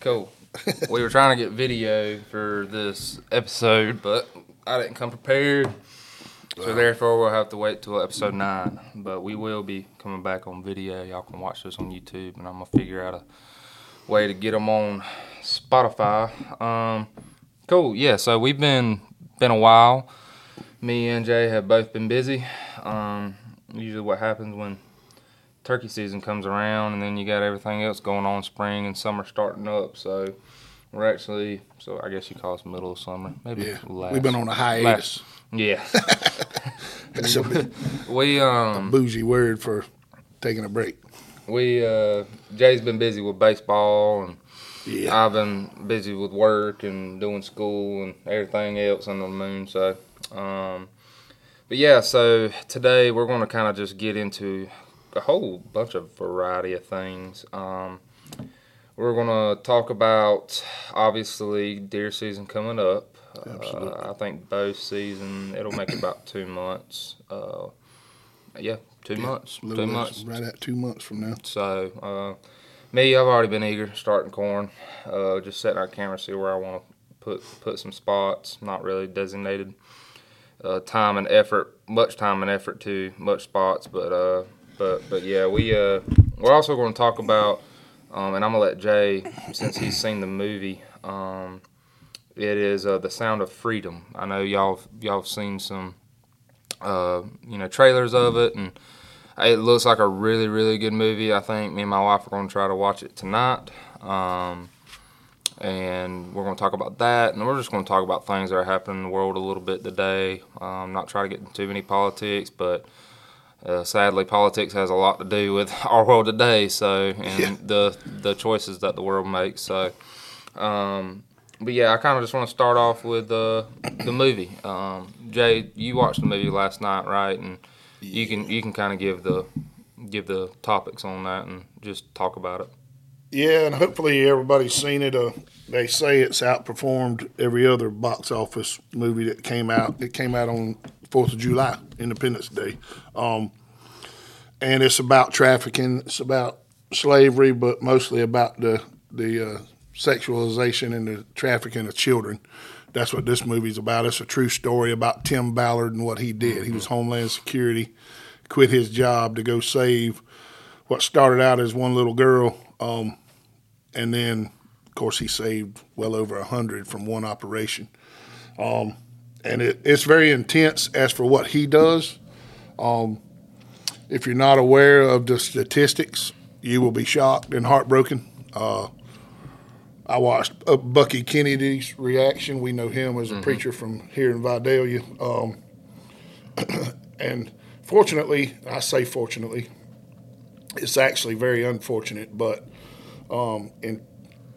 Cool. we were trying to get video for this episode, but I didn't come prepared. So therefore, we'll have to wait till episode nine. But we will be coming back on video. Y'all can watch this on YouTube, and I'm gonna figure out a way to get them on Spotify. Um, cool. Yeah. So we've been been a while. Me and Jay have both been busy. Um, usually, what happens when turkey season comes around, and then you got everything else going on, spring and summer starting up. So we're actually, so I guess you call us middle of summer, maybe Yeah, last. we've been on a hiatus. Yeah, That's a we um a bougie word for taking a break. we uh Jay's been busy with baseball and Yeah. I've been busy with work and doing school and everything else under the moon. So, um, but yeah, so today we're going to kind of just get into a whole bunch of variety of things. Um, we're going to talk about obviously deer season coming up. Absolutely. Uh, I think bow season it'll make about two months. Uh, yeah, two months. Two months. Right at two months from now. So, uh, me, I've already been eager starting corn. Uh, just setting our camera, see where I want to put put some spots. Not really designated uh, time and effort, much time and effort to much spots, but uh, but but yeah, we uh, we're also going to talk about, um, and I'm gonna let Jay, since he's seen the movie. Um, it is uh, the Sound of Freedom. I know y'all y'all have seen some, uh, you know, trailers of it, and it looks like a really really good movie. I think me and my wife are going to try to watch it tonight, um, and we're going to talk about that, and we're just going to talk about things that are happening in the world a little bit today. Um, not try to get into too many politics, but. Uh, sadly, politics has a lot to do with our world today. So, and Yeah. the the choices that the world makes. So, um, but yeah, I kind of just want to start off with uh, the movie. Um, Jay, you watched the movie last night, right? And you can you can kind of give the give the topics on that and just talk about it. Yeah, and hopefully everybody's seen it. Uh, they say it's outperformed every other box office movie that came out. It came out on Fourth of July, Independence Day, um, and it's about trafficking. It's about slavery, but mostly about the the uh, sexualization and the trafficking of children. That's what this movie's about. It's a true story about Tim Ballard and what he did. He was Homeland Security, quit his job to go save what started out as one little girl, um, and then, of course, he saved well over a hundred from one operation. Um, and it, it's very intense as for what he does. Um, if you're not aware of the statistics, you will be shocked and heartbroken. Uh, I watched uh, Bucky Kennedy's reaction. We know him as a preacher from here in Vidalia. Um, and fortunately, I say fortunately, it's actually very unfortunate, but um, and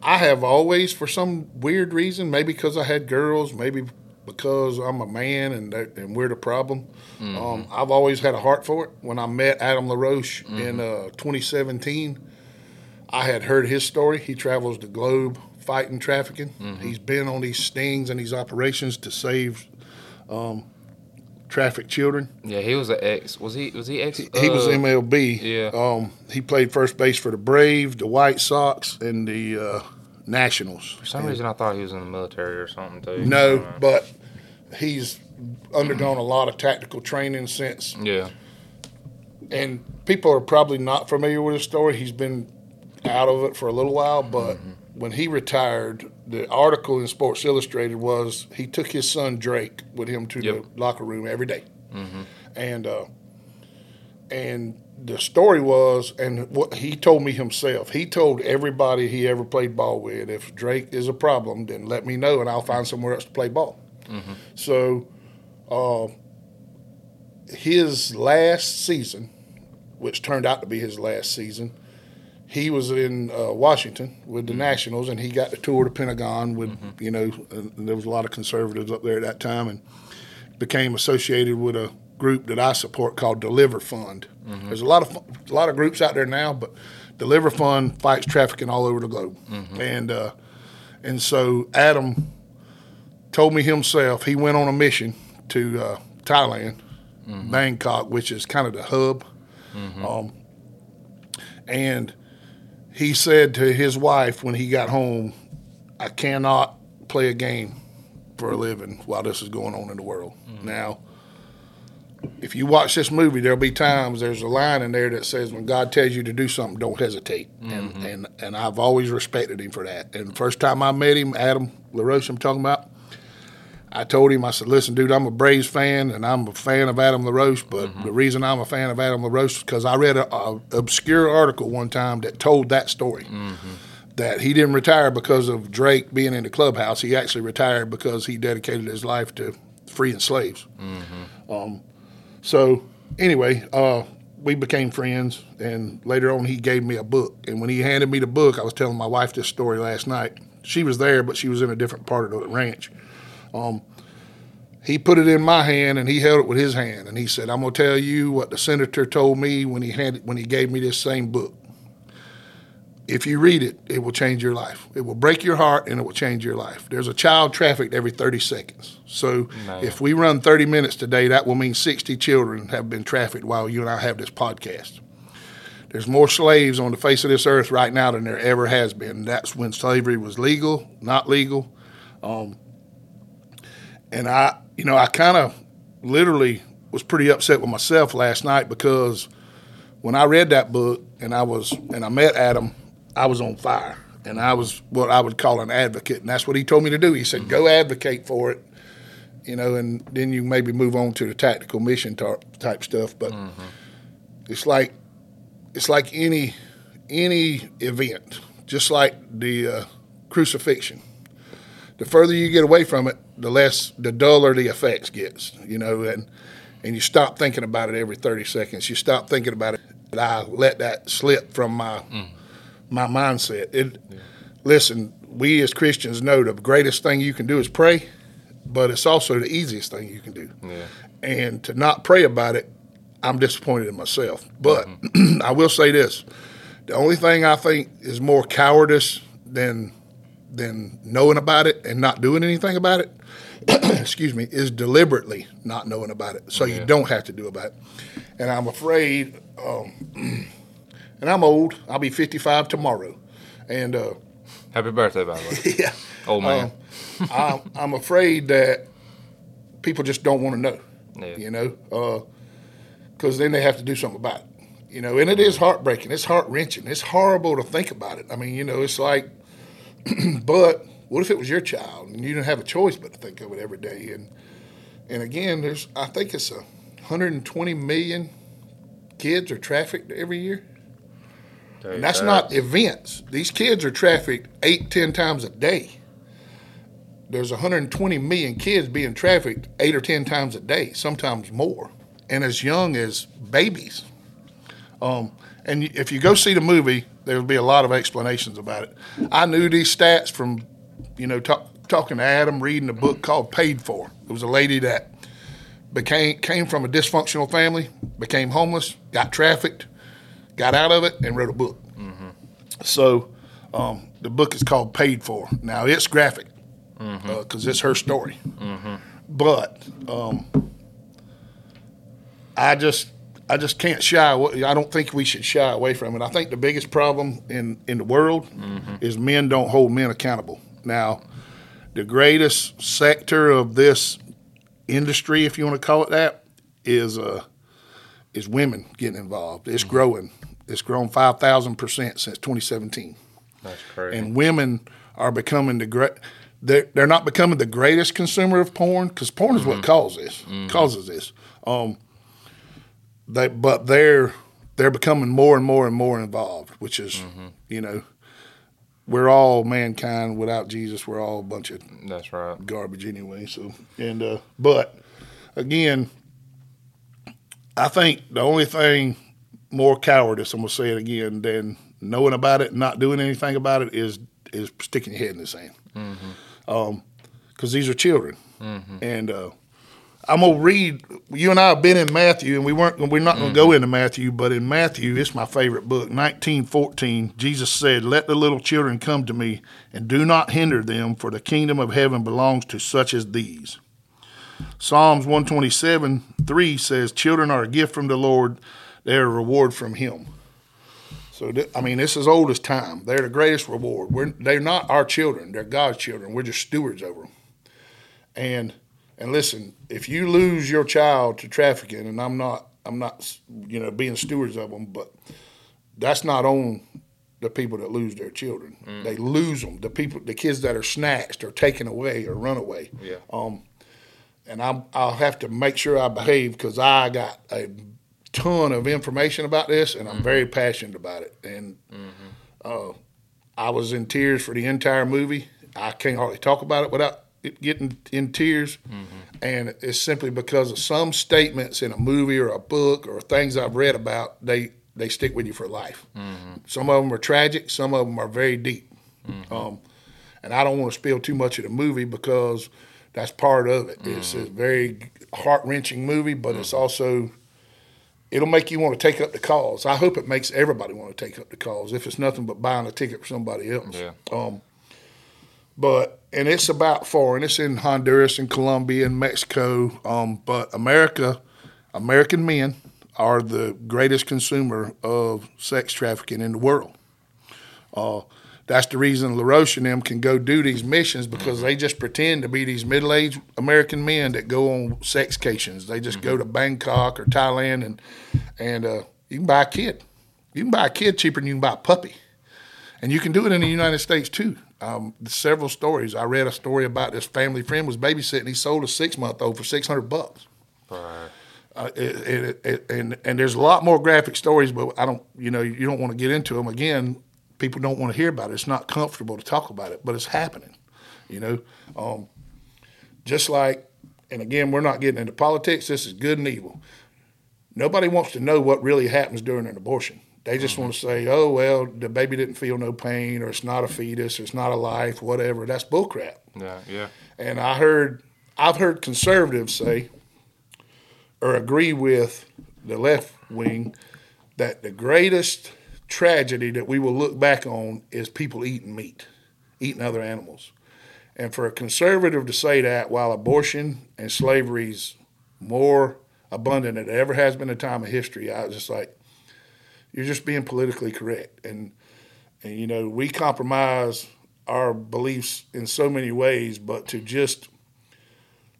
I have always, for some weird reason, maybe because I had girls, maybe because I'm a man and and we're the problem. Um, I've always had a heart for it. When I met Adam LaRoche in uh, 2017, I had heard his story. He travels the globe fighting trafficking. He's been on these stings and these operations to save um, trafficked children. Yeah, he was an ex. Was he? Was he ex? He, he was uh, MLB. yeah. Um, he played first base for the Braves, the White Sox, and the uh, Nationals. For some reason, I thought he was in the military or something too. No, but he's undergone a lot of tactical training since. yeah. And people are probably not familiar with his story. He's been out of it for a little while, but when he retired, the article in Sports Illustrated was he took his son Drake with him to Yep. the locker room every day. and uh, and the story was, and what he told me himself, he told everybody he ever played ball with, if Drake is a problem, then let me know, and I'll find somewhere else to play ball. So, uh, his last season, which turned out to be his last season, he was in uh, Washington with the Nationals, and he got to tour the Pentagon with, you know, and there was a lot of conservatives up there at that time, and became associated with a group that I support called Deliver Fund. There's a lot of a lot of groups out there now, but Deliver Fund fights trafficking all over the globe, and uh, and so Adam told me himself he went on a mission to uh, Thailand, Bangkok, which is kind of the hub, um, and he said to his wife when he got home, I cannot play a game for a living while this is going on in the world. Now, if you watch this movie, there'll be times there's a line in there that says, "When God tells you to do something, don't hesitate." And mm-hmm. and and I've always respected him for that. And the first time I met him, Adam LaRoche, I'm talking about, I told him, I said, "Listen, dude, I'm a Braves fan, and I'm a fan of Adam LaRoche. But mm-hmm. the reason I'm a fan of Adam LaRoche is because I read a, a obscure article one time that told that story." Mm-hmm. That he didn't retire because of Drake being in the clubhouse. He actually retired because he dedicated his life to freeing slaves. Um, so anyway, uh, we became friends, and later on he gave me a book. And when he handed me the book, I was telling my wife this story last night. She was there, but she was in a different part of the ranch. Um, he put it in my hand, and he held it with his hand, and he said, "I'm going to tell you what the senator told me when he handed when he gave me this same book." If you read it, it will change your life. It will break your heart and it will change your life. There's a child trafficked every 30 seconds. So Man. if we run 30 minutes today, that will mean 60 children have been trafficked while you and I have this podcast. There's more slaves on the face of this earth right now than there ever has been. That's when slavery was legal, not legal. Um, and I, you know, I kind of literally was pretty upset with myself last night because when I read that book and I was and I met Adam, I was on fire and I was what I would call an advocate, and that's what he told me to do. He said, mm-hmm. "Go advocate for it," you know, and then you maybe move on to the tactical mission tar- type stuff. But mm-hmm. it's like it's like any any event, just like the uh, crucifixion. The further you get away from it, the less, the duller the effects gets, you know, and and you stop thinking about it every thirty seconds. You stop thinking about it. And I let that slip from my mm-hmm. My mindset. It, Listen, we as Christians know the greatest thing you can do is pray, but it's also the easiest thing you can do. Yeah. And to not pray about it, I'm disappointed in myself. But I will say this: the only thing I think is more cowardice than than knowing about it and not doing anything about it, excuse me, is deliberately not knowing about it, so Yeah. you don't have to do about it. And I'm afraid, um, and I'm old. I'll be 55 tomorrow, and uh, Happy birthday, by the way. yeah, Old man. um, I'm, I'm afraid that people just don't want to know. Yeah. You know, because then they have to do something about it. You know, and it is heartbreaking. It's heart wrenching. It's horrible to think about it. I mean, you know, it's like, but what if it was your child and you didn't have a choice but to think of it every day? And and again, there's I think it's a 120 million kids are trafficked every year. And that's that. not events. These kids are trafficked eight, ten times a day. There's 120 million kids being trafficked eight or ten times a day, sometimes more, and as young as babies. Um, and if you go see the movie, there'll be a lot of explanations about it. I knew these stats from, you know, talk, talking to Adam, reading a book called Paid For. It was a lady that became came from a dysfunctional family, became homeless, got trafficked, got out of it, and wrote a book. So um, the book is called Paid For. Now it's graphic because it's her story. But um, I just I just can't shy. away- I don't think we should shy away from it. I think the biggest problem in in the world is men don't hold men accountable. Now, the greatest sector of this industry, if you want to call it that, is uh, is women getting involved. It's growing. It's grown five thousand percent since 2017 That's crazy. and women are becoming the great. They're, they're not becoming the greatest consumer of porn because porn is what causes this. Causes this. Um, they, but they're they're becoming more and more and more involved, which is you know, we're all mankind without Jesus. We're all a bunch of That's right. garbage anyway. So and uh, but again, I think the only thing more cowardice, I'm gonna say it again, than knowing about it not doing anything about it is is sticking your head in the sand. Mm-hmm. Um, because these are children, mm-hmm. and uh, I'm gonna read. You and I have been in Matthew, and we weren't. We're not gonna go mm-hmm. into Matthew, but in Matthew, it's my favorite book. 1914, Jesus said, "Let the little children come to me, and do not hinder them, for the kingdom of heaven belongs to such as these." Psalms 127, 3 says, "Children are a gift from the Lord; a reward from Him." So th- I mean, this is old as time. They're the greatest reward. We're they're not our children. They're God's children. We're just stewards over them. And and listen, if you lose your child to trafficking, and I'm not I'm not you know being stewards of them, but that's not on the people that lose their children. Mm. They lose them. The people, the kids that are snatched or taken away or run away. Yeah. Um, and I'm, I'll have to make sure I behave because I got a ton of information about this, and I'm Mm-hmm. very passionate about it. And uh, I was in tears for the entire movie. I can't hardly talk about it without it getting in tears. And it's simply because of some statements in a movie or a book or things I've read about. They they stick with you for life. Some of them are tragic. Some of them are very deep. Um, and I don't want to spill too much of the movie because that's part of it. It's a very heart wrenching movie, but it's also it'll make you want to take up the cause. I hope it makes everybody want to take up the cause. If it's nothing but buying a ticket for somebody else. Yeah. Um, but and it's about foreign. It's in Honduras and Colombia and Mexico. Um, but America, American men are the greatest consumer of sex trafficking in the world. Uh, that's the reason LaRoche and them can go do these missions because they just pretend to be these middle-aged American men that go on sexcations. They just go to Bangkok or Thailand and and uh, you can buy a kid. You can buy a kid cheaper than you can buy a puppy, and you can do it in the United States too. Um, several stories. I read a story about this family friend was babysitting. He sold a six-month-old for six hundred bucks. Right. Uh, it, it, it, and and there's a lot more graphic stories, but I don't, you know, you don't want to get into them. Again, people don't want to hear about it. It's not comfortable to talk about it, but it's happening. You know, um, just like, and again, we're not getting into politics. This is good and evil. Nobody wants to know what really happens during an abortion. They just want to say, "Oh well, the baby didn't feel no pain, or it's not a fetus, or it's not a life, whatever." That's bullcrap. Yeah. Yeah. And I heard, I've heard conservatives say, or agree with the left wing, that the greatest tragedy that we will look back on is people eating meat, eating other animals. And for a conservative to say that while abortion and slavery is more abundant than it ever has been in time of history, I was just like, you're just being politically correct. And, and you know, we compromise our beliefs in so many ways, but to just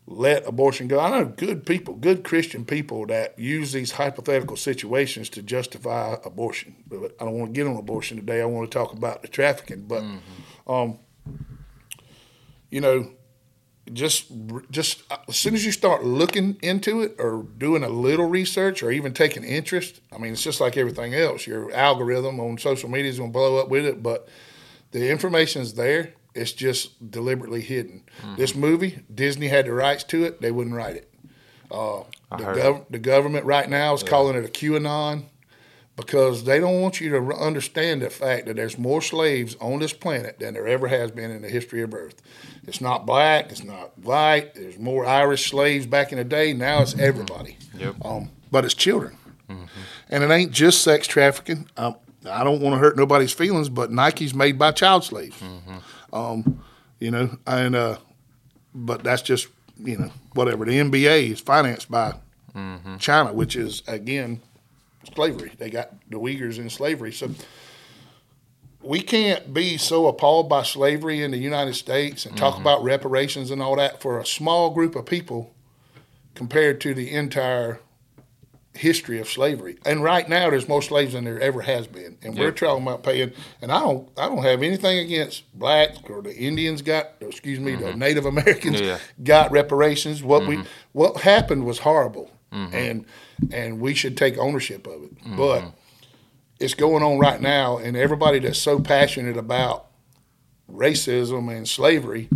let abortion go. I know good people, good Christian people that use these hypothetical situations to justify abortion. But I don't want to get on abortion today. I want to talk about the trafficking. But, um, you know, just just as soon as you start looking into it or doing a little research or even taking interest, I mean, it's just like everything else. Your algorithm on social media is going to blow up with it, but the information is there. It's just deliberately hidden. This movie, Disney had the rights to it. They wouldn't write it. Uh, the, gov- the government right now is calling it a QAnon because they don't want you to r- understand the fact that there's more slaves on this planet than there ever has been in the history of Earth. It's not black, it's not white. There's more Irish slaves back in the day. Now it's everybody. Yep. Um, but it's children. And it ain't just sex trafficking. Um, I don't want to hurt nobody's feelings, but Nike's made by child slaves. Um, you know, and uh, but that's just you know whatever. The NBA is financed by China, which is again slavery. They got the Uyghurs in slavery, so we can't be so appalled by slavery in the United States and talk about reparations and all that for a small group of people compared to the entire history of slavery. And right now, there's more slaves than there ever has been, and we're talking about paying. And I don't, I don't have anything against blacks or the Indians got, or excuse me, the mm-hmm. Native Americans Yeah. got reparations. What we, mm-hmm. what happened was horrible, mm-hmm. and and we should take ownership of it. But it's going on right now, and everybody that's so passionate about racism and slavery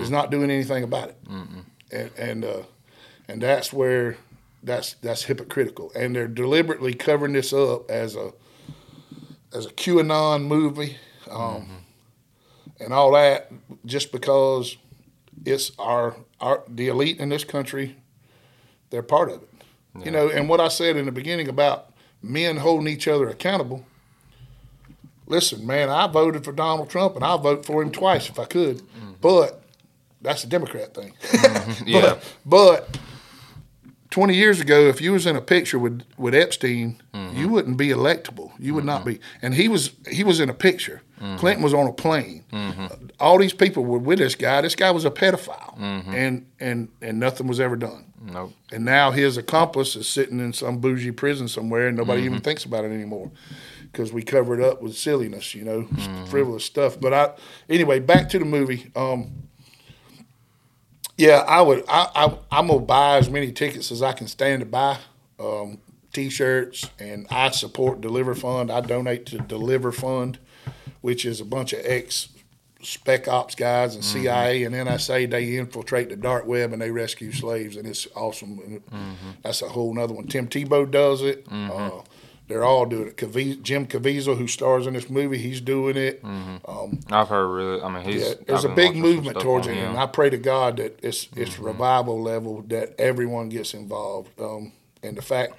is not doing anything about it, and and uh, and that's where that's that's hypocritical, and they're deliberately covering this up as a as a QAnon movie, um, mm-hmm. and all that, just because it's our our the elite in this country, they're part of it, you know. And what I said in the beginning about men holding each other accountable. Listen, man, I voted for Donald Trump, and I'll vote for him twice if I could, mm-hmm. but that's a Democrat thing. Mm-hmm. Yeah. But, but 20 years ago, if you was in a picture with, with Epstein, mm-hmm. you wouldn't be electable. You would not mm-hmm. be. And he was he was in a picture. Mm-hmm. Clinton was on a plane. All these people were with this guy. This guy was a pedophile, and and and nothing was ever done. Nope. And now his accomplice is sitting in some bougie prison somewhere, and nobody even thinks about it anymore because we cover it up with silliness, you know, frivolous stuff. But I, anyway, back to the movie. Um, yeah, I would. I, I I'm gonna buy as many tickets as I can stand to buy. Um, T-shirts, and I support Deliver Fund. I donate to Deliver Fund, which is a bunch of ex spec ops guys and CIA and NSA. They infiltrate the dark web and they rescue slaves, and it's awesome. And That's a whole nother one. Tim Tebow does it. Uh, they're all doing it. Cavie- Jim Caviezel, who stars in this movie, he's doing it. Um, I've heard really. I mean, he's. yeah, there's I've a big movement towards it, him. and I pray to God that it's it's revival level that everyone gets involved. Um, and the fact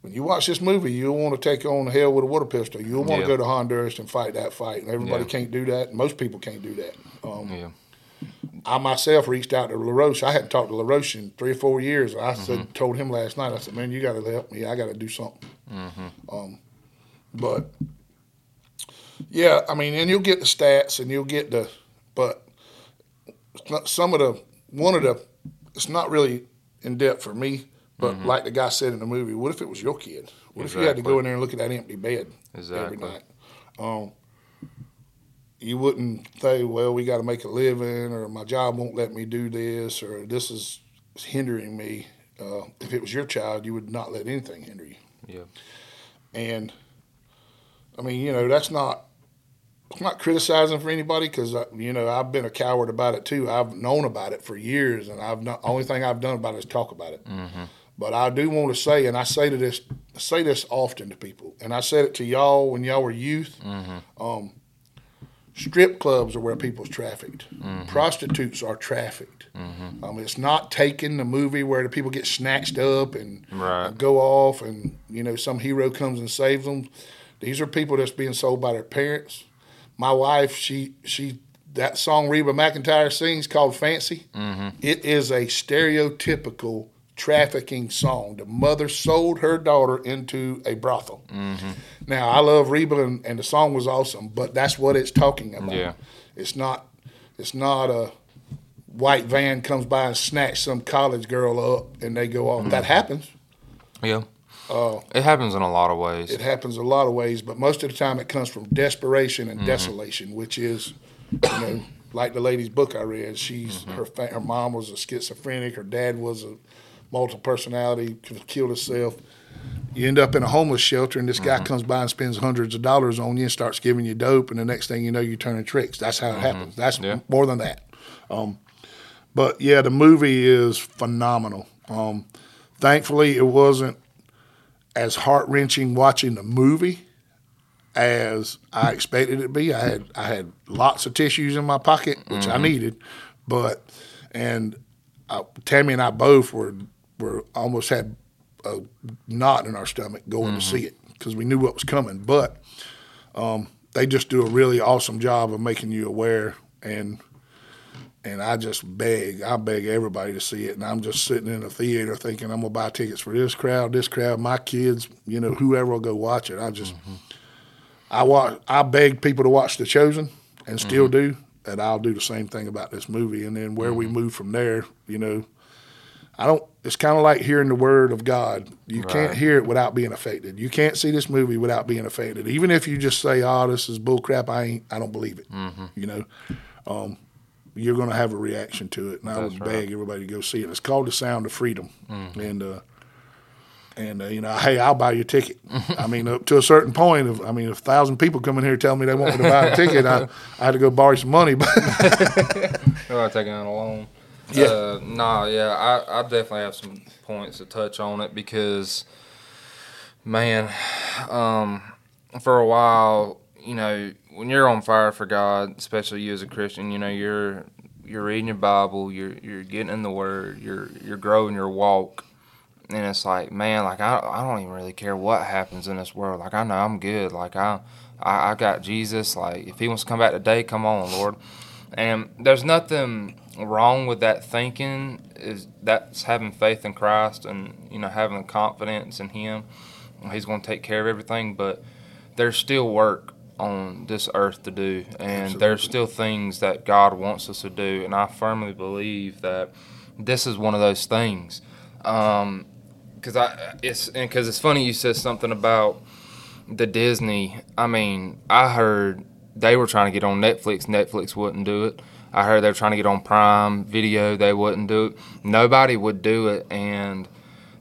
when you watch this movie, you'll want to take on hell with a water pistol. You'll want Yeah. to go to Honduras and fight that fight. And everybody Yeah. can't do that. Most people can't do that. Um, Yeah. I myself reached out to LaRoche. I hadn't talked to LaRoche in three or four years. I Mm-hmm. said, told him last night. I said, "Man, you got to help me. I got to do something." Mm-hmm. Um, but yeah, I mean, and you'll get the stats, and you'll get the, but some of the one of the, it's not really in depth for me. But like the guy said in the movie, what if it was your kid? What if you had to go Mm-hmm. In there and look at that empty bed Exactly. every night? Um, you wouldn't say, well, we got to make a living, or my job won't let me do this, or this is hindering me. Uh, if it was your child, you would not let anything hinder you. Yeah. And I mean, you know, that's not I'm not criticizing for anybody because you know I've been a coward about it too. I've known about it for years, and I've not only thing I've done about it is talk about it. But I do want to say, and I say to this, I say this often to people, and I said it to y'all when y'all were youth. Um, strip clubs are where people's trafficked. Mm-hmm. Prostitutes are trafficked. Mm-hmm. Um, it's not taking the movie where the people get snatched up and Right. go off, and you know some hero comes and saves them. These are people that's being sold by their parents. My wife, she she that song Reba McEntire sings called Fancy. Mm-hmm. It is a stereotypical trafficking song. The mother sold her daughter into a brothel. Mm-hmm. Now I love Reba and, and the song was awesome, but that's what it's talking about. Yeah. It's not it's not a white van comes by and snatch some college girl up and they go off. That mm-hmm. happens. Yeah. Uh, It happens in a lot of ways. it happens a lot of ways, but most of the time it comes from desperation and mm-hmm. desolation, which is, you know, like the lady's book I read. She's her fa- her mom was a schizophrenic, her dad was a multiple personality, killed himself. You end up in a homeless shelter, and this guy comes by and spends hundreds of dollars on you and starts giving you dope, and the next thing you know, you're turning tricks. That's how it happens. That's Yeah. more than that. Um, but yeah, the movie is phenomenal. Um, thankfully, it wasn't as heart wrenching watching the movie as I expected it to be. I had I had lots of tissues in my pocket, which I needed, but and uh, Tammy and I both were were almost had a knot in our stomach going to see mm-hmm. it because we knew what was coming. But um, they just do a really awesome job of making you aware and. And I just beg, I beg everybody to see it. And I'm just sitting in a theater thinking I'm gonna buy tickets for this crowd, this crowd, my kids, you know, whoever will go watch it. I just, mm-hmm. I watch, I beg people to watch The Chosen, and still mm-hmm. do. And I'll do the same thing about this movie. And then where we move from there, you know, I don't. It's kind of like hearing the word of God. You can't hear it without being affected. You can't see this movie without being affected. Even if you just say, "Oh, this is bull crap," I ain't. I don't believe it. You know, um, you're going to have a reaction to it, and I That's would right. beg everybody to go see it. It's called The Sound of Freedom, and uh, and uh, you know, hey, I'll buy your ticket. I mean, up to a certain point. If, I mean, if a thousand people come in here telling me they want me to buy a ticket, I, I had to go borrow some money. But not taking out a loan. Yeah. Uh, nah, yeah, I, I definitely have some points to touch on it because, man, um, for a while, you know, when you're on fire for God, especially you as a Christian, you know, you're you're reading your Bible, you're you're getting in the Word, you're you're growing your walk, and it's like, man, like I I don't even really care what happens in this world. Like I know I'm good. Like I I, I got Jesus. Like if He wants to come back today, come on, Lord And there's nothing wrong with that thinking. Is that's having faith in Christ and you know having confidence in Him. He's going to take care of everything, but there's still work on this earth to do, and Absolutely. there's still things that God wants us to do. And I firmly believe that this is one of those things. Um, because I it's because it's funny you said something about the Disney. I mean, I heard they were trying to get on Netflix. Netflix wouldn't do it. I heard they were trying to get on Prime Video. They wouldn't do it. Nobody would do it. And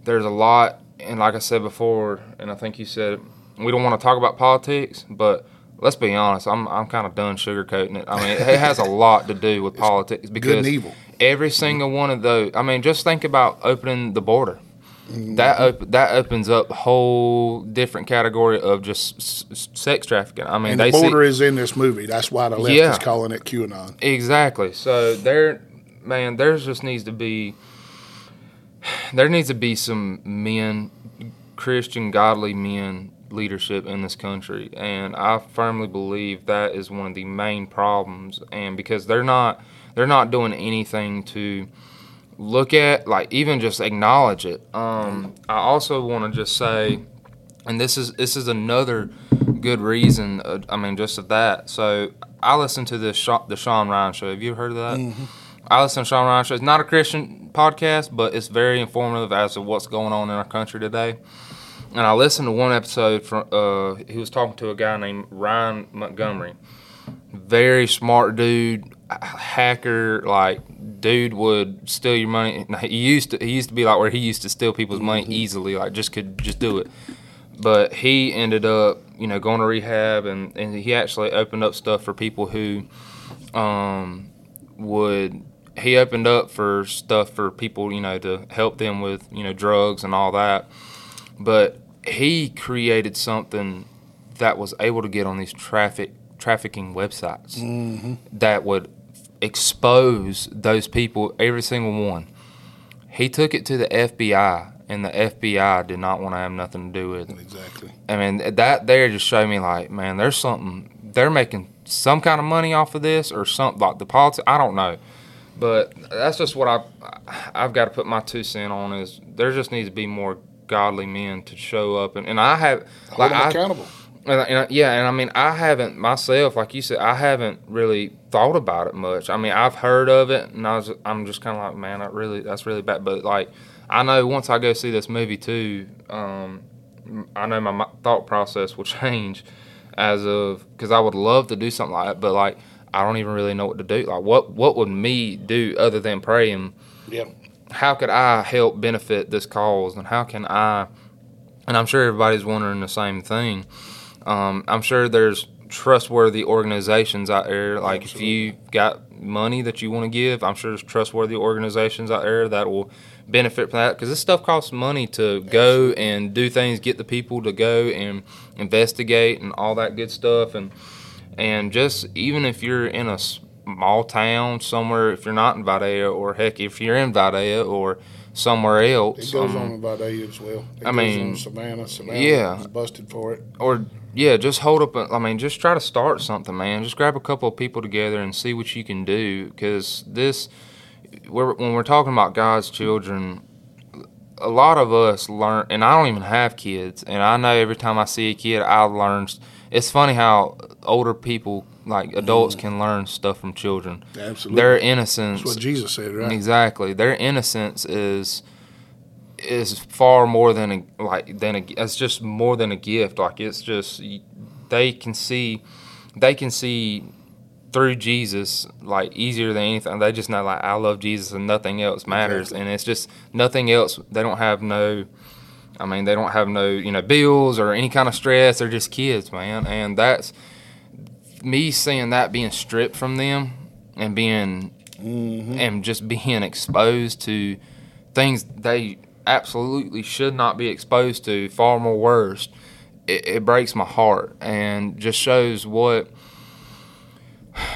there's a lot. And like I said before, and I think you said we don't want to talk about politics, but let's be honest. I'm I'm kind of done sugarcoating it. I mean, it has a lot to do with politics because Good and evil. every single one of those. I mean, just think about opening the border. Mm-hmm. That op- that opens up a whole different category of just s- s- sex trafficking. I mean, And they the border see is in this movie. That's why the left Yeah. is calling it QAnon. exactly. So there, man, there just needs to be there needs to be some men, Christian, godly men leadership in this country, and I firmly believe that is one of the main problems. And because they're not they're not doing anything to look at like even just acknowledge it. Um, i also want to just say and this is this is another good reason uh, i mean just of that. So i listen to this Sha- the sean ryan show. Have you heard of that? I listen to sean ryan show. It's not a christian podcast but it's very informative as to what's going on in our country today. And i listened to one episode from uh, he was talking to a guy named ryan montgomery. Very smart dude hacker like dude would steal your money. He used to he used to be like where he used to steal people's money easily like just could just do it. But he ended up you know going to rehab and, and he actually opened up stuff for people who um would he opened up for stuff for people you know to help them with you know drugs and all that. But he created something that was able to get on these traffic trafficking websites that would expose those people, every single one. He took it to the FBI, and the FBI did not want to have nothing to do with it. Exactly. I mean, that there just showed me like, man, there's something. They're making some kind of money off of this, or something like the politics. I don't know, but that's just what I I've got to put my two cent on. Is there just needs to be more godly men to show up, and, and I have Hold like them accountable. I- and I- yeah, and I mean, I haven't myself, like you said, I haven't really thought about it much. I mean, I've heard of it, and I was, I'm just kind of like, man, I really, that's really bad. But like, I know once I go see this movie too, um, I know my thought process will change as of because I would love to do something like that, but like, I don't even really know what to do. Like, what what would me do other than pray and Yeah. how could I help benefit this cause, and how can I? And I'm sure everybody's wondering the same thing. Um, I'm sure there's trustworthy organizations out there. Like if you got money that you want to give, I'm sure there's trustworthy organizations out there that will benefit from that because this stuff costs money to go and do things, get the people to go and investigate and all that good stuff, and and just even if you're in a small town somewhere, if you're not in Vidalia, or heck, if you're in Vidalia or somewhere else, It goes um, on in Vidalia as well. It I goes mean, on Savannah. Savannah yeah. busted for it. or yeah, just hold up. a- I mean, just try to start something, man. Just grab a couple of people together and see what you can do. Because this, we're, when we're talking about God's children, a lot of us learn, and I don't even have kids, and I know every time I see a kid, I learn. It's funny how older people, like adults, mm. can learn stuff from children. Absolutely. Their innocence. That's what Jesus said, right? Exactly. Their innocence is is far more than a like than a it's just more than a gift. Like it's just they can see they can see through Jesus like easier than anything. They just know like I love Jesus and nothing else matters. Exactly. And it's just nothing else. They don't have no. I mean, they don't have no you know bills or any kind of stress. They're just kids, man. And that's me seeing that being stripped from them and being mm-hmm. and just being exposed to things they absolutely should not be exposed to, far more worse. It, it breaks my heart and just shows what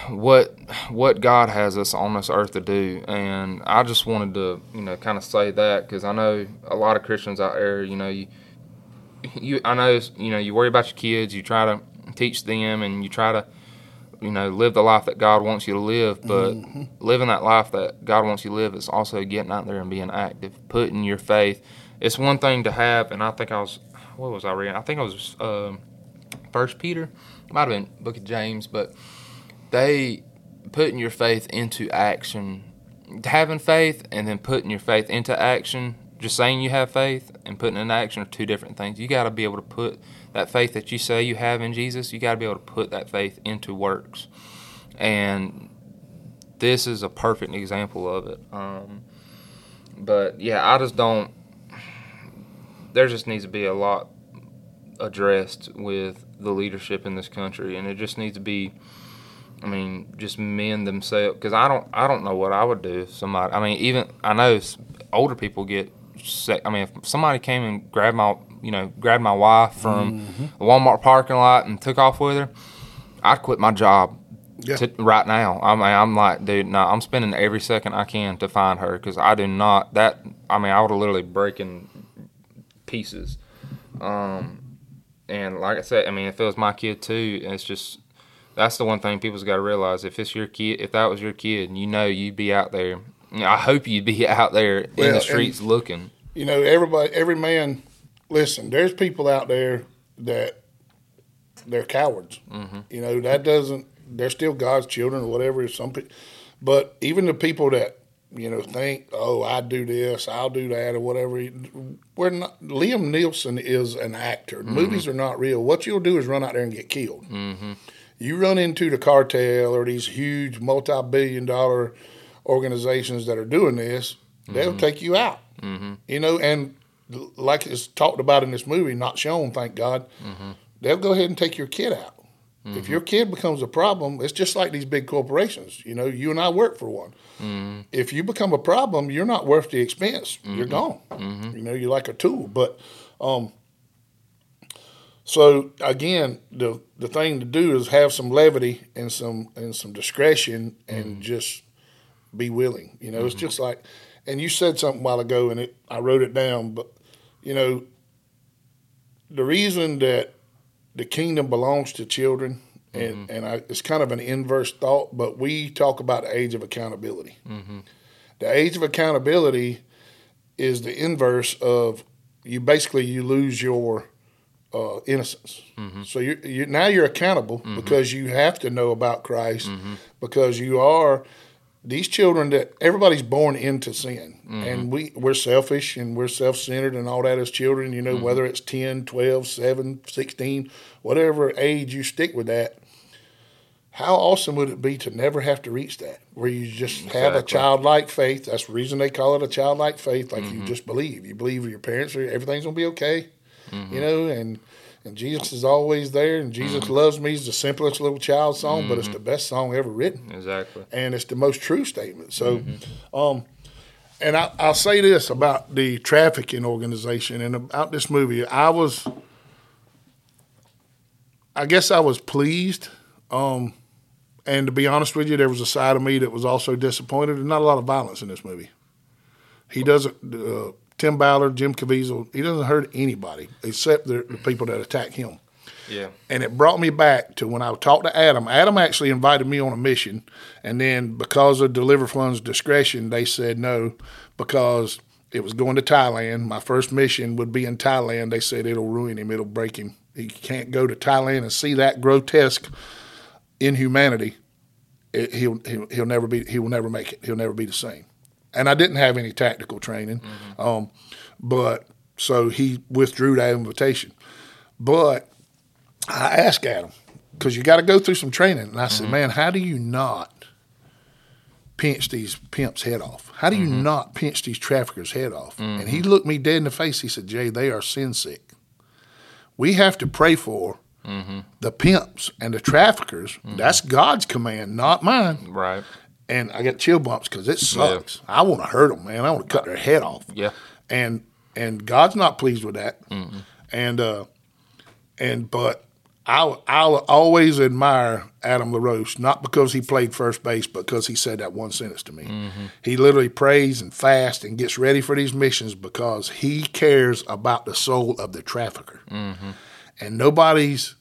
what what God has us on this earth to do. And I just wanted to you know kind of say that because I know a lot of Christians out there. You know you you I know you know you worry about your kids. You try to teach them and you try to you know, live the life that God wants you to live, but living that life that God wants you to live is also getting out there and being active, putting your faith. It's one thing to have, and I think I was, what was I reading? I think I was um, First Peter, might have been Book of James, but they putting your faith into action, having faith, and then putting your faith into action. Just saying you have faith and putting in action are two different things. You got to be able to put that faith that you say you have in Jesus. You got to be able to put that faith into works, and this is a perfect example of it. Um, but yeah, I just don't. There just needs to be a lot addressed with the leadership in this country, and it just needs to be. I mean, just men themselves. Because I don't, I don't know what I would do if somebody. I mean, even I know older people get. I mean, if somebody came and grabbed my, you know, grabbed my wife from the Walmart parking lot and took off with her, I'd quit my job Yeah. to, right now. I mean, I'm like, dude, no, I'm spending every second I can to find her because I do not. That I mean, I would have literally break in pieces. Um, and like I said, I mean, if it was my kid too, it's just that's the one thing people's got to realize. If it's your kid, if that was your kid, you know, you'd be out there. You know, I hope you'd be out there in Well, the and- streets looking. you know, everybody, every man, listen, there's people out there that they're cowards. Mm-hmm. You know, that doesn't, they're still God's children or whatever. Some but even the people that, you know, think, oh, I do this, I'll do that, or whatever. We're not. Liam Neeson is an actor. Movies are not real. What you'll do is run out there and get killed. Mm-hmm. You run into the cartel or these huge multi-billion-dollar organizations that are doing this, they'll take you out. Mm-hmm. You know, and like it's talked about in this movie, not shown, thank God, Mm-hmm. they'll go ahead and take your kid out. If your kid becomes a problem, it's just like these big corporations. You know, you and I work for one. Mm-hmm. If you become a problem, you're not worth the expense. You're gone. Mm-hmm. You know, you're like a tool. But um, so again, the the thing to do is have some levity and some and some discretion and just be willing. You know, it's mm-hmm. just like, and you said something a while ago, and it I wrote it down. But you know, the reason that the kingdom belongs to children, and mm-hmm. and I, it's kind of an inverse thought, but we talk about the age of accountability. Mm-hmm. The age of accountability is the inverse of you. Basically, you lose your uh, innocence. So you you now you're accountable because you have to know about Christ because you are these children that everybody's born into sin. Mm-hmm. And we we're selfish and we're self-centered and all that as children you know mm-hmm. whether it's 10 12 7 16 whatever age you stick with that how awesome would it be to never have to reach that? Where you just have a childlike faith. That's the reason they call it a childlike faith. Like you mm-hmm. just believe. You believe your parents are everything's gonna be okay you know and and jesus is always there and jesus loves me is the simplest little child song but it's the best song ever written Exactly. and it's the most true statement. So, um, and I, I'll say this about the trafficking organization and about this movie. I was, I guess I was pleased. Um, and to be honest with you, there was a side of me that was also disappointed. There's not a lot of violence in this movie. He doesn't, uh, Tim Ballard, Jim Caviezel, he doesn't hurt anybody except the, the people that attack him Yeah. and it brought me back to when I talked to Adam. Adam actually invited me on a mission, and then because of Deliver Fund's discretion, they said no because it was going to Thailand. My first mission would be in Thailand. They said it'll ruin him, it'll break him. He can't go to Thailand and see that grotesque inhumanity. It, he'll, he'll he'll never be he will never make it. He'll never be the same. And I didn't have any tactical training, mm-hmm. um, but so he withdrew that invitation. But I asked Adam because you got to go through some training, and I said, mm-hmm. "Man, how do you not pinch these pimps' head off? How do you mm-hmm. not pinch these traffickers' head off?" And he looked me dead in the face. He said, "Jay, they are sin sick. We have to pray for the pimps and the traffickers. That's God's command, not mine." Right. And I get chill bumps because it sucks. I want to hurt them, man. I want to cut their head off Yeah. and and God's not pleased with that. And uh, and but I I always admire Adam LaRoche not because he played first base, but because he said that one sentence to me. He literally prays and fasts and gets ready for these missions because he cares about the soul of the trafficker. And nobody's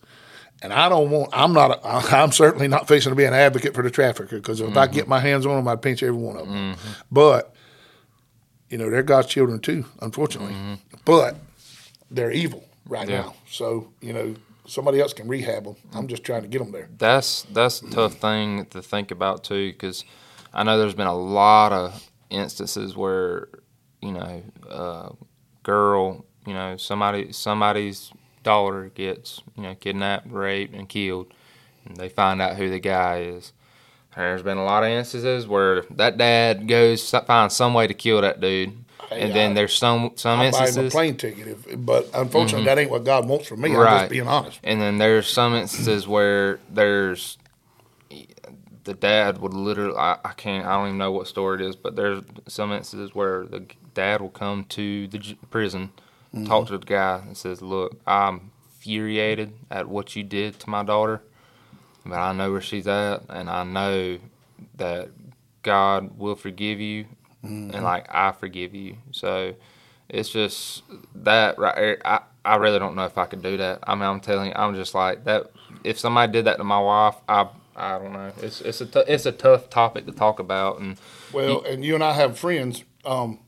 And I don't want. I'm not. A, I'm certainly not fixing to be an advocate for the trafficker because if I mm-hmm. get my hands on them, I'd pinch every one of them. Mm-hmm. But you know, they're God's children too, unfortunately. Mm-hmm. But they're evil right Yeah. now. So you know, somebody else can rehab them. I'm just trying to get them there. That's that's a tough mm. thing to think about too, because I know there's been a lot of instances where you know, uh, girl, you know, somebody somebody's daughter gets you know kidnapped, raped, and killed, and they find out who the guy is. There's been a lot of instances where that dad goes finds some way to kill that dude, Hey, and then I- there's some some I buy him a plane ticket, if, but unfortunately, mm-hmm. that ain't what God wants for me. I'm Right. just being honest. And then there's some instances where there's the dad would literally I, I can't I don't even know what story it is, but there's some instances where the dad will come to the j- prison, talk to the guy and says, "Look, I'm infuriated at what you did to my daughter, but I know where she's at, and I know that God will forgive you, and like I forgive you." So it's just that right there. I, I really don't know if I could do that. I mean, I'm telling you, I'm just like that. If somebody did that to my wife, I I don't know. It's it's a t- it's a tough topic to talk about, and Well, and you and I have friends, um,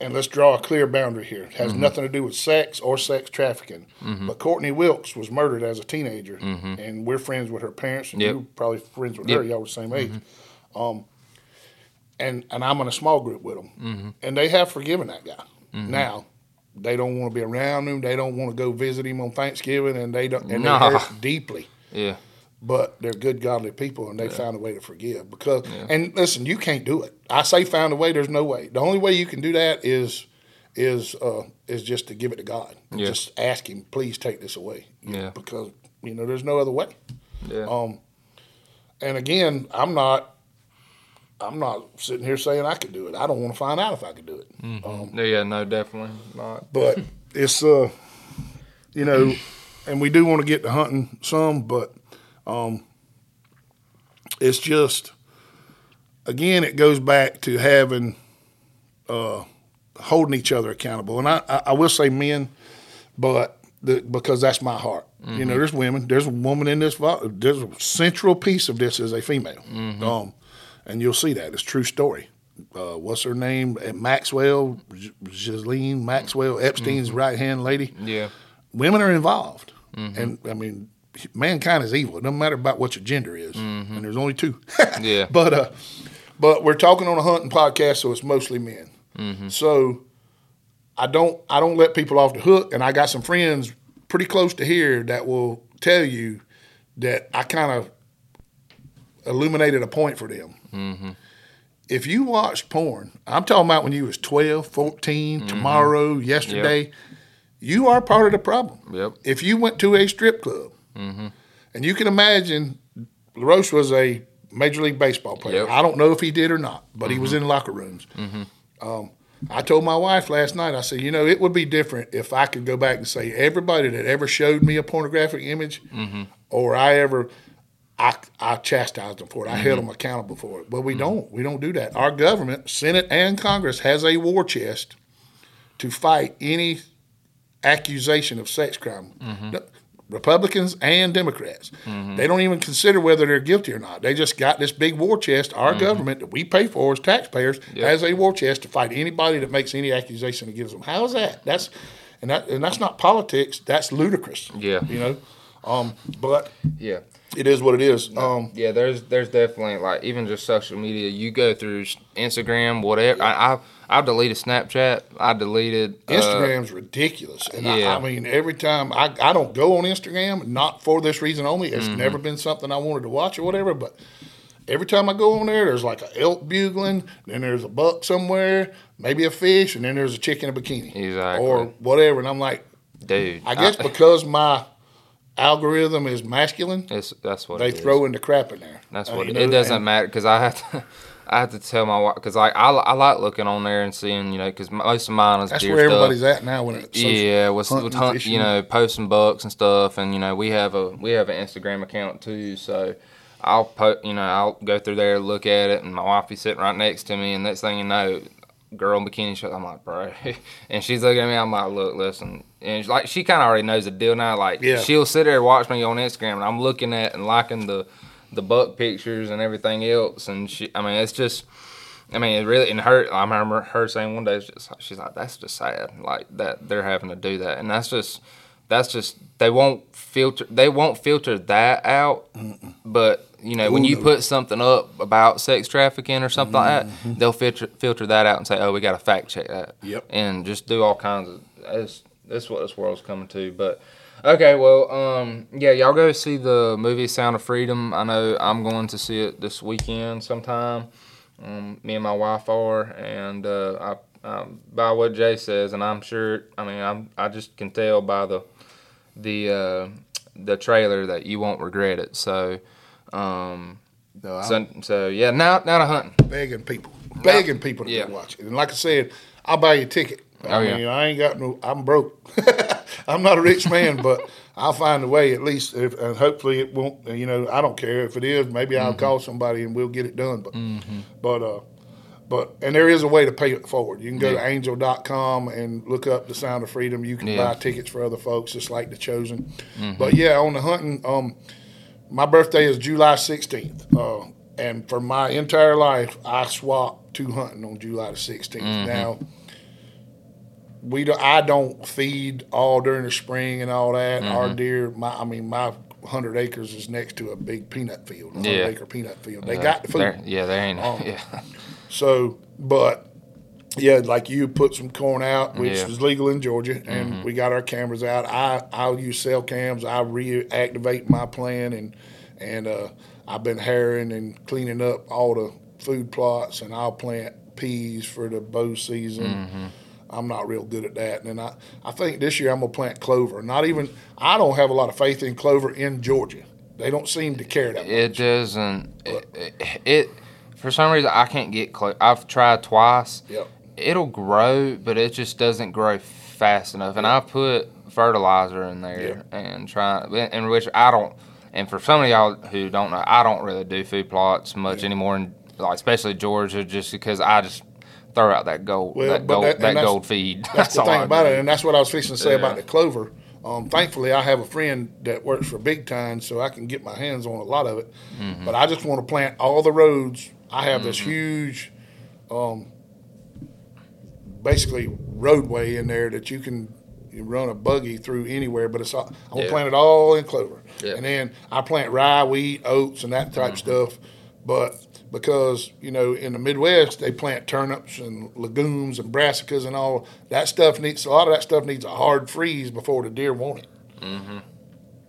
and let's draw a clear boundary here. It has mm-hmm. nothing to do with sex or sex trafficking. Mm-hmm. But Courtney Wilkes was murdered as a teenager, mm-hmm. and we're friends with her parents, and Yep. you're probably friends with Yep. her. Y'all were the same age. Um, and and I'm in a small group with them, and they have forgiven that guy. Now, they don't want to be around him. They don't want to go visit him on Thanksgiving, and they don't. And Nah. they hurt deeply yeah, but they're good, godly people, and they found a way to forgive. Because, and listen, you can't do it. I say found a way. There's no way. The only way you can do that is, is, uh, is just to give it to God. Yeah. Just ask Him, please take this away. Yeah. Because you know, there's no other way. yeah, Um, and again, I'm not. I'm not sitting here saying I could do it. I don't want to find out if I could do it. Um, yeah. No, definitely not. but it's uh you know and we do want to get to hunting some but um it's just again it goes back to having uh holding each other accountable. And i i, will say men but the, because that's my heart. You know there's women there's a woman in this there's a central piece of this is a female. Um and you'll see that. It's a true story. Uh, what's her name? Uh, Maxwell, Ghislaine Maxwell, Epstein's right hand lady. Yeah, Women are involved, and I mean, mankind is evil. It doesn't matter about what your gender is, mm-hmm. and there's only two. Yeah. but uh, but we're talking on a hunting podcast, so it's mostly men. Mm-hmm. So I don't I don't let people off the hook, and I got some friends pretty close to here that will tell you that I kind of illuminated a point for them mm-hmm. if you watch porn, I'm talking about when you was 12, 14, tomorrow, yesterday, you are part of the problem. Yep. If you went to a strip club, Mm-hmm. and you can imagine, LaRoche was a Major League Baseball player. Yep. I don't know if he did or not, but he was mm-hmm. in locker rooms. Mm-hmm. Um, I told my wife last night, I said, you know, it would be different if I could go back and say, everybody that ever showed me a pornographic image or I ever I, I chastised them for it. I held them accountable for it. But we don't. We don't do that. Our government, Senate and Congress, has a war chest to fight any accusation of sex crime. No- Republicans and Democrats. They don't even consider whether they're guilty or not. They just got this big war chest. Our government that we pay for as taxpayers has a war chest to fight anybody that makes any accusation against them. How is that? That's and that and that's not politics. That's ludicrous. Yeah. You know. Um, but yeah. It is what it is. Um, Yeah, there's there's definitely like even just social media. You go through Instagram, whatever. I I, I deleted Snapchat. I deleted uh, Instagram's ridiculous, and yeah. I, I mean, every time I, I don't go on Instagram, not for this reason only. It's Mm-hmm. never been something I wanted to watch or whatever. But every time I go on there, there's like an elk bugling, then there's a buck somewhere, maybe a fish, and then there's a chick in a bikini, Exactly. or whatever. And I'm like, dude. I guess because my algorithm is masculine, it's that's what they it is. throw in the crap in there. That's Uh, what it, know, it doesn't and- matter because I have to. I have to tell my wife because like I, I like looking on there and seeing you know because most of mine is That's where stuff. everybody's at now. When it's yeah, with, hunting, with hunt, you know, posting bucks and stuff, and you know, we have a we have an Instagram account too. So I'll put, you know, I'll go through there, look at it, and my wife be sitting right next to me, and next thing you know, girl in bikini shorts. I'm like, bro, and she's looking at me. I'm like, look, listen, and like she kind of already knows the deal now. Like Yeah. she'll sit there and watch me on Instagram, and I'm looking at and liking the the buck pictures and everything else, and she, I mean, it's just. I mean, it really, and her, I remember her saying one day, just, she's like, that's just sad, like that they're having to do that, and that's just, that's just, they won't filter, they won't filter that out, but you know, when you no. put something up about sex trafficking or something like Mm-hmm. that, they'll filter filter that out and say, oh, we got to fact check that, Yep. and just do all kinds of, that's, that's what this world's coming to, but. Okay, well, um, yeah, y'all go see the movie Sound of Freedom. I know I'm going to see it this weekend sometime. Um, me and my wife are, and uh, I, um, by what Jay says, and I'm sure. I mean, I'm. I just can tell by the the uh, the trailer that you won't regret it. So, um, No, so, so yeah. Now, now to hunting. begging people, begging people to Yeah. watch it. And like I said, I'll buy you a ticket. I Oh, yeah. I ain't got no. I'm broke. I'm not a rich man, but I'll find a way at least. If, and hopefully it won't. You know, I don't care if it is. Maybe I'll Mm-hmm. call somebody and we'll get it done. But, but, uh, but and there is a way to pay it forward. You can go Yeah. to angel.com and look up the Sound of Freedom. You can Yeah. buy tickets for other folks, just like the Chosen. Mm-hmm. But yeah, on the hunting, um, my birthday is July 16th. Uh, and for my entire life, I swapped to hunting on July the 16th. Mm-hmm. Now, we do, I don't feed all during the spring and all that. Mm-hmm. Our deer, my I mean, my 100 acres is next to a big peanut field, 100 Yeah. acre peanut field. They got the food. Yeah, there ain't. Oh. yeah. So, but yeah, like you put some corn out, which Yeah. Mm-hmm. is legal in Georgia, and we got our cameras out. I I'll use cell cams. I reactivate my plan, and and uh, I've been harrowing and cleaning up all the food plots, and I'll plant peas for the bow season. Mm-hmm. I'm not real good at that, and I I think this year I'm gonna plant clover. Not even I don't have a lot of faith in clover in Georgia. They don't seem to care that much. It doesn't. It, it, it for some reason I can't get clover. I've tried twice. Yep. It'll grow, but it just doesn't grow fast enough. And I put fertilizer in there and try, in which I don't. And for some of y'all who don't know, I don't really do food plots much anymore, in, like especially Georgia, just because I just throw out that gold, Well, that gold, that- that, gold feed. That's the all thing I about do. it, and that's what I was fixing to say Yeah. about the clover. Um, thankfully, I have a friend that works for Big Time, so I can get my hands on a lot of it. Mm-hmm. But I just want to plant all the roads. I have this huge, um, basically roadway in there that you can run a buggy through anywhere. But it's all, I'm gonna Yeah. plant it all in clover, Yeah. and then I plant rye, wheat, oats, and that type mm-hmm. stuff. But because you know in the Midwest they plant turnips and legumes and brassicas and all that stuff needs a lot of that stuff needs a hard freeze before the deer want it. Mm-hmm.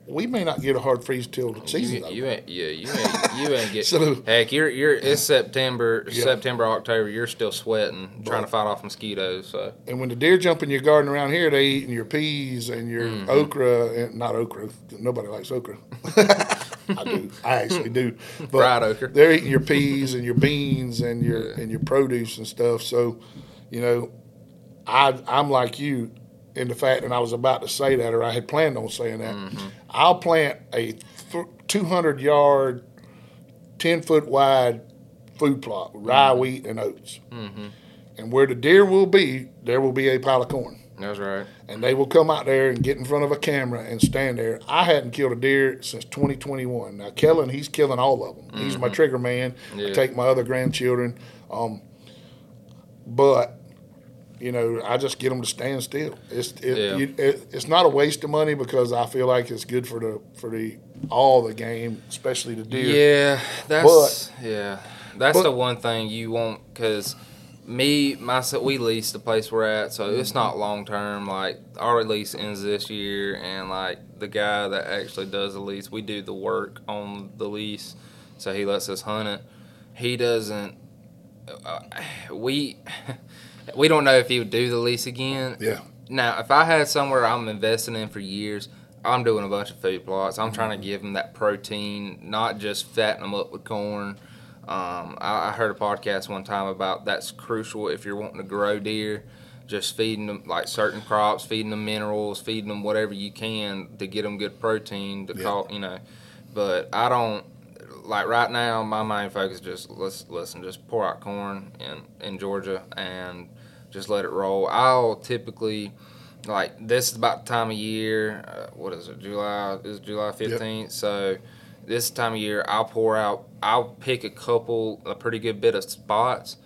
We may not get a hard freeze till the season. You, you ain't, yeah, you ain't, you ain't get. So- heck, you're, you're. It's September, Yeah. September, October. You're still sweating, trying to fight off mosquitoes. So And when the deer jump in your garden around here, they eating your peas and your Mm-hmm. okra, and not okra. Nobody likes okra. I do. I actually do. But Fried okra. They're eating your peas and your beans and your and your produce and stuff. So, you know, I I'm like you in the fact and I was about to say that, or I had planned on saying that. Mm-hmm. I'll plant a th- 200 yard, 10 foot wide food plot, with rye, Mm-hmm. wheat, and oats. And where the deer will be, there will be a pile of corn. that's right. And they will come out there and get in front of a camera and stand there. I hadn't killed a deer since 2021. Now, Kellen, he's killing all of them. He's my trigger man. I Mm-hmm. Take my other grandchildren. Um, but, you know, I just get them to stand still. It's it, Yeah. you, it, it's not a waste of money because I feel like it's good for the for the all the game, especially the deer. Yeah, that's yeah. That's but- the one thing you want because me myself we lease the place we're at, so it's not long term. Like our lease ends this year, and like the guy that actually does the lease, we do the work on the lease, so he lets us hunt it. He doesn't. Uh, we we don't know if he would do the lease again. Yeah. Now, if I had somewhere I'm investing in for years, I'm doing a bunch of food plots. I'm trying to give them that protein, not just fatten them up with corn. Um, I, I heard a podcast one time about that's crucial if you're wanting to grow deer. Just feeding them like certain crops, feeding them minerals, feeding them whatever you can to get them good protein. To Yeah. call you know, but I don't. like right now, my main focus is just let's listen, just pour out corn in in Georgia and just let it roll. I'll typically like this is about the time of year. Uh, what is it? July is July fifteenth. So this time of year, I'll pour out. I'll pick a couple, a pretty good bit of spots,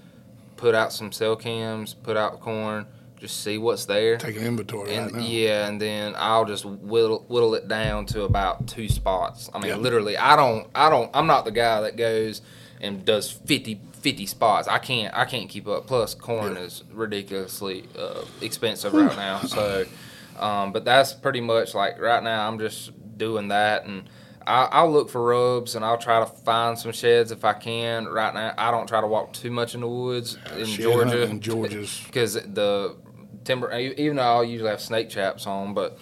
put out some cell cams, put out corn, just see what's there. Take an inventory And right yeah, and then I'll just whittle, whittle it down to about two spots. I mean, Yeah. literally, I don't, I don't, I'm not the guy that goes and does 50, 50 spots. I can't, I can't keep up. Plus, corn is ridiculously uh, expensive right now. So, um, but that's pretty much like right now. I'm just doing that, and I, I'll look for rubs, and I'll try to find some sheds if I can. Right now, I don't try to walk too much in the woods in Shed Georgia. in Georgia's because the timber, even though I usually have snake chaps on, but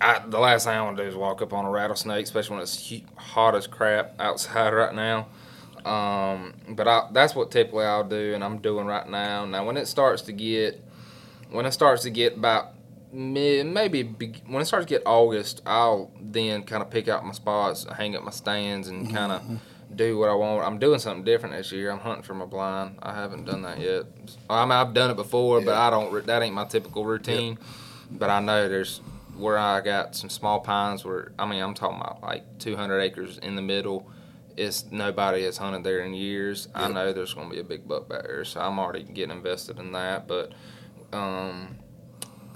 I, the last thing I want to do is walk up on a rattlesnake, especially when it's hot as crap outside right now. Um, but I, that's what typically I'll do, and I'm doing right now. Now, when it starts to get, when it starts to get about mid, maybe be, when it starts to get August, I'll then kind of pick out my spots, hang up my stands, and kind of do what I want. I'm doing something different this year. I'm hunting for my blind. I haven't done that yet. I mean, I've done it before, but I don't. That ain't my typical routine. But I know there's where I got some small pines. Where I mean, I'm talking about like 200 acres in the middle. It's nobody has hunted there in years. I know there's going to be a big buck back there, so I'm already getting invested in that. But um,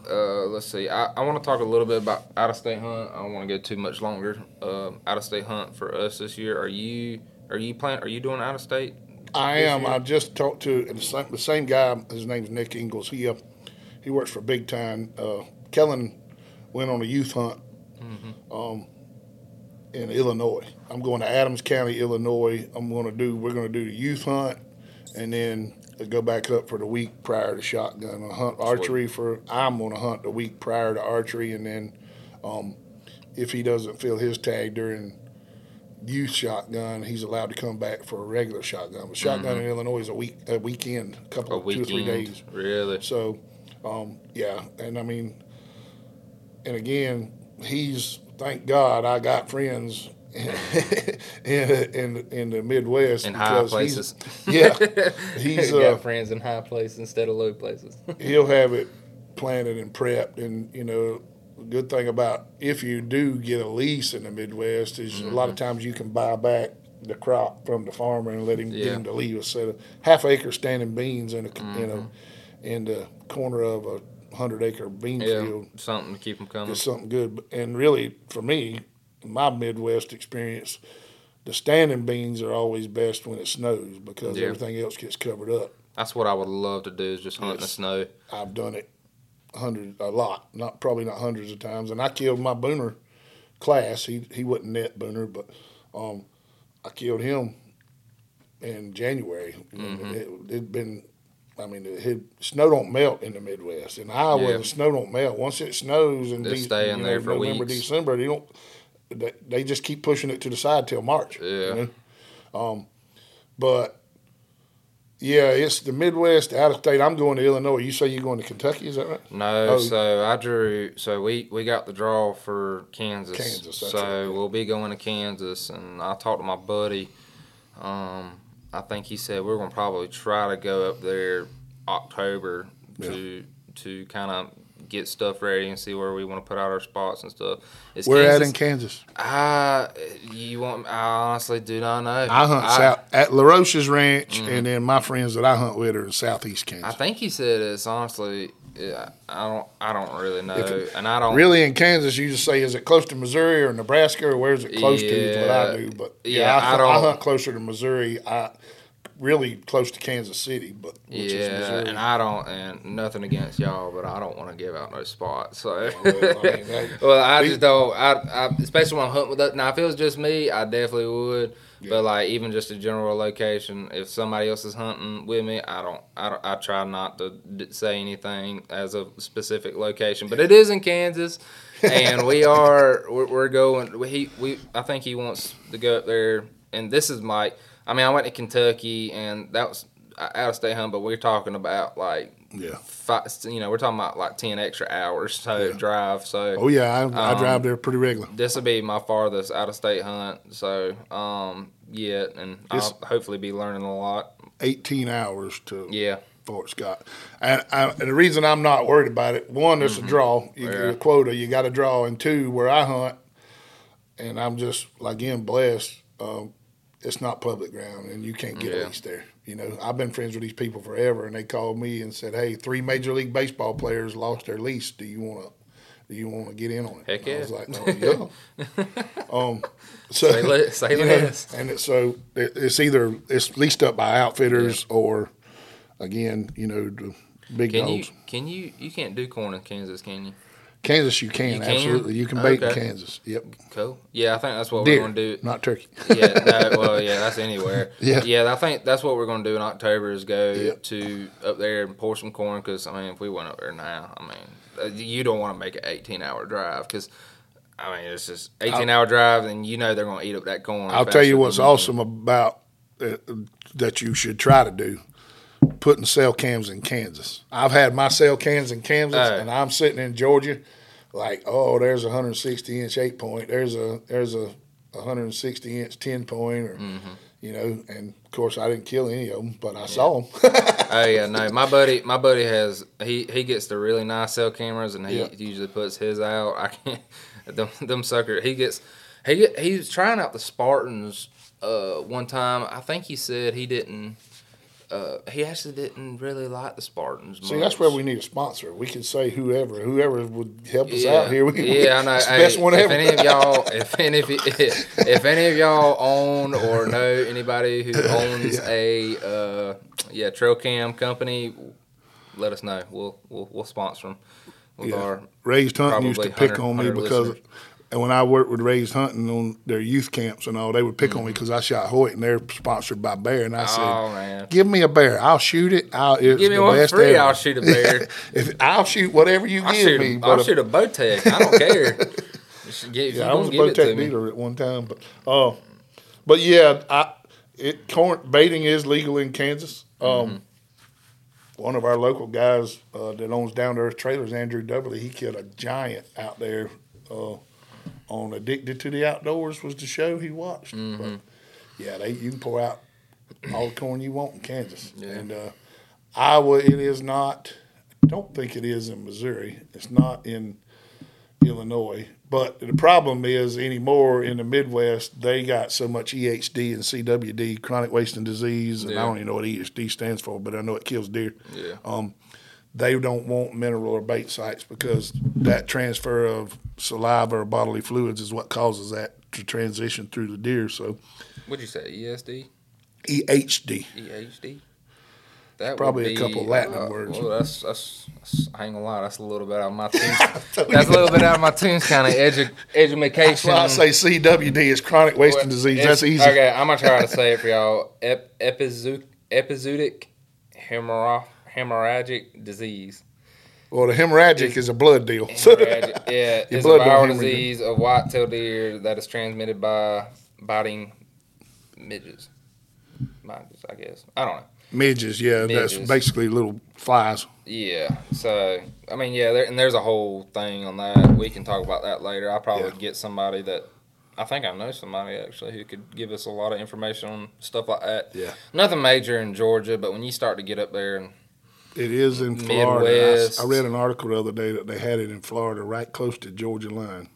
uh, let's see. I, I want to talk a little bit about out of state hunt. I don't want to go too much longer. Um, out of state hunt for us this year. Are you are you plan Are you doing out of state? I am. year? I just talked to the same, guy. His name's Nick Ingles. He uh, he works for Big Time. Uh, Kellen went on a youth hunt um, in Illinois. I'm going to Adams County, Illinois. I'm going to do. We're going to do the youth hunt, and then go back up for the week prior to shotgun. I hunt archery for. I'm going to hunt the week prior to archery, and then um, if he doesn't fill his tag during youth shotgun, he's allowed to come back for a regular shotgun. But shotgun in Illinois is a week, a weekend, a couple, A of two or three days. Really? So, um, yeah, and I mean, and again, he's thank God I got friends in in in the Midwest In high because he's- places. yeah, he's You got uh, friends in high places instead of low places. he'll have it planted and prepped, and you know. The good thing about if you do get a lease in the Midwest is a lot of Mm-hmm. times you can buy back the crop from the farmer and let him get him to leave a set of half acre standing beans in a you Mm-hmm. know in the corner of a hundred acre bean yeah, field something to keep them coming. is something good. And really, for me, my Midwest experience, the standing beans are always best when it snows because Yeah. everything else gets covered up. That's what I would love to do is just hunt in the snow. I've done it hundred a lot, not probably not hundreds of times. And I killed my booner class. He he wasn't net booner, but um, I killed him in January. Mm-hmm. It, it'd been. I mean, it snow don't melt in the Midwest. In Iowa, Yeah. the snow don't melt. Once it snows in They De- stay in you there know, for November, weeks. December, they don't. They, they just keep pushing it to the side till March. Yeah. You know? Um, but yeah, it's the Midwest, out of state. I'm going to Illinois. You say you're going to Kentucky? Is that right? No, Oh. so I drew. So we we got the draw for Kansas. Kansas, so right, we'll be going to Kansas, and I talked to my buddy. Um, I think he said we're gonna probably try to go up there October to to kind of get stuff ready and see where we want to put out our spots and stuff. Is We're at in Kansas. I you want? I honestly do not know. I hunt south at LaRoche's Ranch, and then my friends that I hunt with are in southeast Mm-hmm. I think he said it's honestly. Yeah, I don't. I don't really know, it- and I don't Really, in Kansas, you just say, is it close to Missouri or Nebraska, or where's it close to? Is what I do. But yeah, Yeah, I, I hunt- don't- hunt closer to Missouri. I really close to Kansas City, but which is Yeah, Missouri. and I don't, and nothing against y'all, but I don't want to give out no spots. So, Well, I mean, well, I we- just don't. I, I, especially when I'm hunting with that. Now, if it was just me, I definitely would. But like, even just a general location, if somebody else is hunting with me, I don't. I, don't, I try not to d- say anything as a specific location. But it is in Kansas, and we are. We're, we're going. we- He we. I think he wants to go up there, and this is Mike. I mean, I went to Kentucky, and that was out of state hunt, but we're talking about like yeah. five, you know, we're talking about like ten extra hours to drive. So Oh yeah, I, I Um, drive there pretty regular. this will be my farthest out of state hunt. So um, yet, and It's- I'll hopefully be learning a lot. 18 hours to Yeah, Fort Scott. And, I, and the reason I'm not worried about it, one, it's a draw. You get Yeah. a quota, you got to draw. And two, where I hunt, and I'm just, like again, blessed, um, it's not public ground and you can't get Yeah. a lease there. You know, I've been friends with these people forever and they called me and said, hey, three Major League Baseball players lost their lease. Do you want to? Do you want to get in on it? Heck And I was like, no, yeah. um, so, say, le- say you know, less. and it's so it, it's either it's leased up by outfitters or again, you know, the big Can you can you you can't do corn in Kansas, can you? Kansas, you can You can? absolutely. You can bait in Kansas. Yep, Cool. Yeah, I think that's what deer, we're gonna do. not turkey. yeah, no, well, yeah, that's anywhere. Yeah. yeah. I think that's what we're gonna do in October is go Yep. to up there and pour some corn. Because I mean, if we went up there now, I mean, uh, you don't want to make an eighteen-hour drive because. I mean, it's just eighteen-hour drive, and you know they're gonna eat up that corn. I'll tell you what's awesome about uh, that you should try to do. Putting cell cams in Kansas. I've had my cell cams in Kansas, Oh. and I'm sitting in Georgia, like, oh, there's a 160 inch eight point. There's a there's a 160 inch ten point, or Mm-hmm. you know. And of course, I didn't kill any of them, but I saw them. Oh yeah, no, my buddy, my buddy has he he gets the really nice cell cameras, and he Yeah. usually puts his out. I can't them them sucker. He gets he he's trying out the Spartans uh one time. I think he said he didn't. Uh, he actually didn't really like the Spartans. See, that's where we need a sponsor. We can say whoever, whoever would help us Yeah, out here. We, yeah, I know. Hey, best one if ever. any of y'all, if any of y- if any of y'all own or know anybody who owns a uh, yeah trail cam company, let us know. We'll we'll, we'll sponsor them with Yeah. our Raised Hunting used to pick on me because, listeners. And when I worked with Raised Hunting on their youth camps and all, they would pick on me because I shot Hoyt and they're sponsored by Bear, and I said, Mm-hmm. oh man. "Give me a bear, I'll shoot it. I'll Give me one free, ever." I'll shoot a bear. if I'll shoot whatever you I'll give me, a, but I'll if- shoot a Bowtech. I don't care. Just give- if you yeah, I was a give it to Bowtech dealer at one time, but oh, but yeah, I it corn baiting is legal in Kansas. Um, Mm-hmm. one of our local guys uh, that owns Down to Earth Trailers, Andrew Doubly, he killed a giant out there uh, on Addicted to the Outdoors was the show he watched. Mm-hmm. But yeah, they you can pour out all the corn you want in Kansas, Yeah. and uh, Iowa it is not. I don't think it is in Missouri. It's not in Illinois. But the problem is anymore in the Midwest, they got so much EHD and CWD, chronic wasting disease, and I don't even know what EHD stands for, but I know it kills deer. Yeah. Um, they don't want mineral or bait sites because that transfer of saliva or bodily fluids is what causes that to transition through the deer. So What'd you say? ESD, EHD. EHD. That Probably would a couple be, Latin uh, words. Well, that's, that's that's I ain't gonna lie. That's a little bit out of my tunes. that's a little bit out of my tunes, kind of edu- education. I say CWD is chronic wasting Well, disease. That's easy. Okay, I'm gonna try to say it for y'all. Ep- epizoot- epizootic hemorrha- hemorrhagic disease. Well, the hemorrhagic is a blood deal. Hemorrhagic, yeah, it's a blood don't viral disease of white-tailed deer that is transmitted by biting midges. Midges, I guess. I don't know. Midges, yeah, that's basically little flies. Yeah. So I mean, yeah, there, and there's a whole thing on that. We can talk about that later. I'll probably Yeah. get somebody that I think I know somebody actually who could give us a lot of information on stuff like that. Yeah. Nothing major in Georgia, but when you start to get up there and It is in Florida. I Midwest. I, read an article the other day that they had it in Florida, right close to Georgia line.